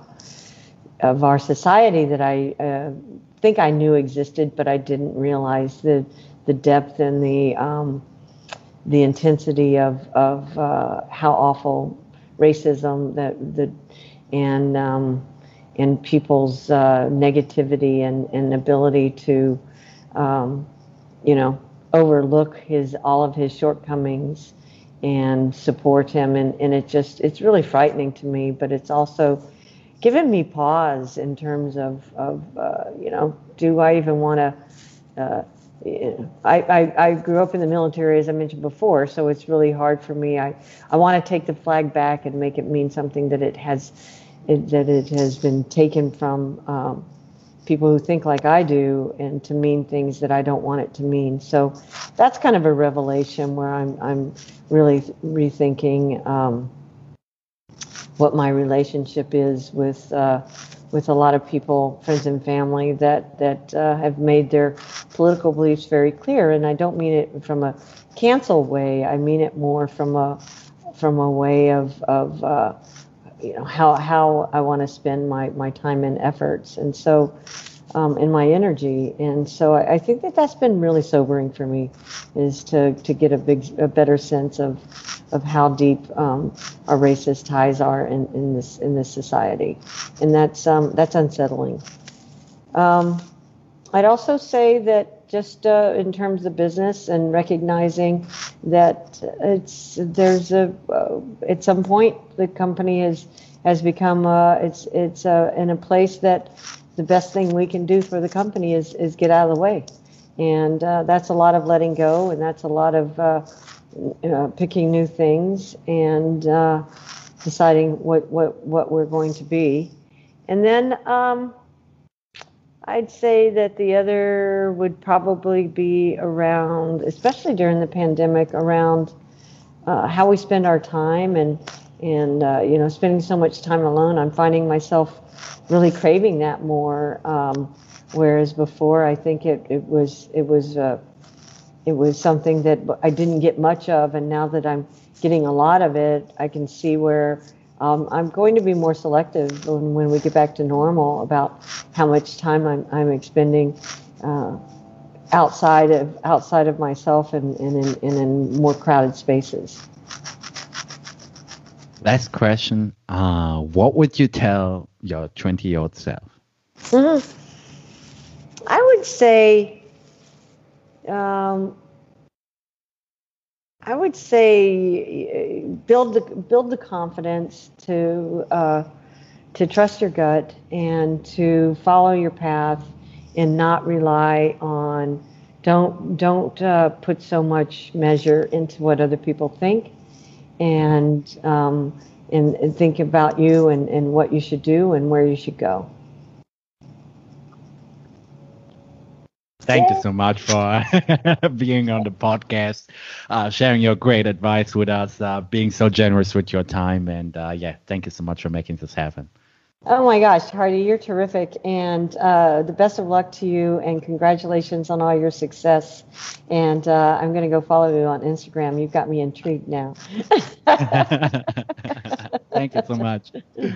of our society that I uh, think I knew existed, but I didn't realize the the depth and the um, the intensity of of uh, how awful racism that the and um, and people's negativity and, and ability to um, you know, overlook his all of his shortcomings and support him. And, and it just it's really frightening to me, but it's also given me pause in terms of of uh, you know, do I even want to uh, I, I, I, grew up in the military, as I mentioned before, so it's really hard for me. I, I want to take the flag back and make it mean something that it has, it, that it has been taken from um, people who think like I do and to mean things that I don't want it to mean. So that's kind of a revelation where I'm I'm really rethinking um, what my relationship is with uh, with a lot of people, friends and family that that uh, have made their political beliefs very clear. And I don't mean it from a cancel way. I mean it more from a from a way of of uh, you know how how I want to spend my my time and efforts, and so um, and my energy. And so I, I, think that that's been really sobering for me, is to to get a big a better sense of of how deep um, our racist ties are in, in this in this society, and that's um, that's unsettling. Um, I'd also say that just uh, in terms of business and recognizing that it's there's a uh, at some point the company has has become uh, it's it's uh, in a place that the best thing we can do for the company is is get out of the way, and uh, that's a lot of letting go, and that's a lot of uh, picking new things and deciding what what what we're going to be, and then. Um, I'd say that the other would probably be around, especially during the pandemic, around uh, how we spend our time and and uh, you know spending so much time alone. I'm finding myself really craving that more, um, whereas before I think it, it was it was uh, it was something that I didn't get much of, and now that I'm getting a lot of it, I can see where um, I'm going to be more selective when, when we get back to normal about how much time I'm, I'm expending uh, outside of outside of myself and, and, in, and in more crowded spaces. Last question. Uh, what would you tell your 20 year old self? Mm-hmm. I would say, um, I would say, build the build the confidence to uh, to trust your gut and to follow your path and not rely on. Don't don't uh, put so much measure into what other people think and, um, and, and think about you and, and what you should do and where you should go. Thank you so much for being on the podcast, uh, sharing your great advice with us, uh, being so generous with your time, and uh, yeah, thank you so much for making this happen. Oh my gosh, Hardy, you're terrific. And uh, the best of luck to you and congratulations on all your success. And uh, I'm going to go follow you on Instagram. You've got me intrigued now. Thank you so much. Okay.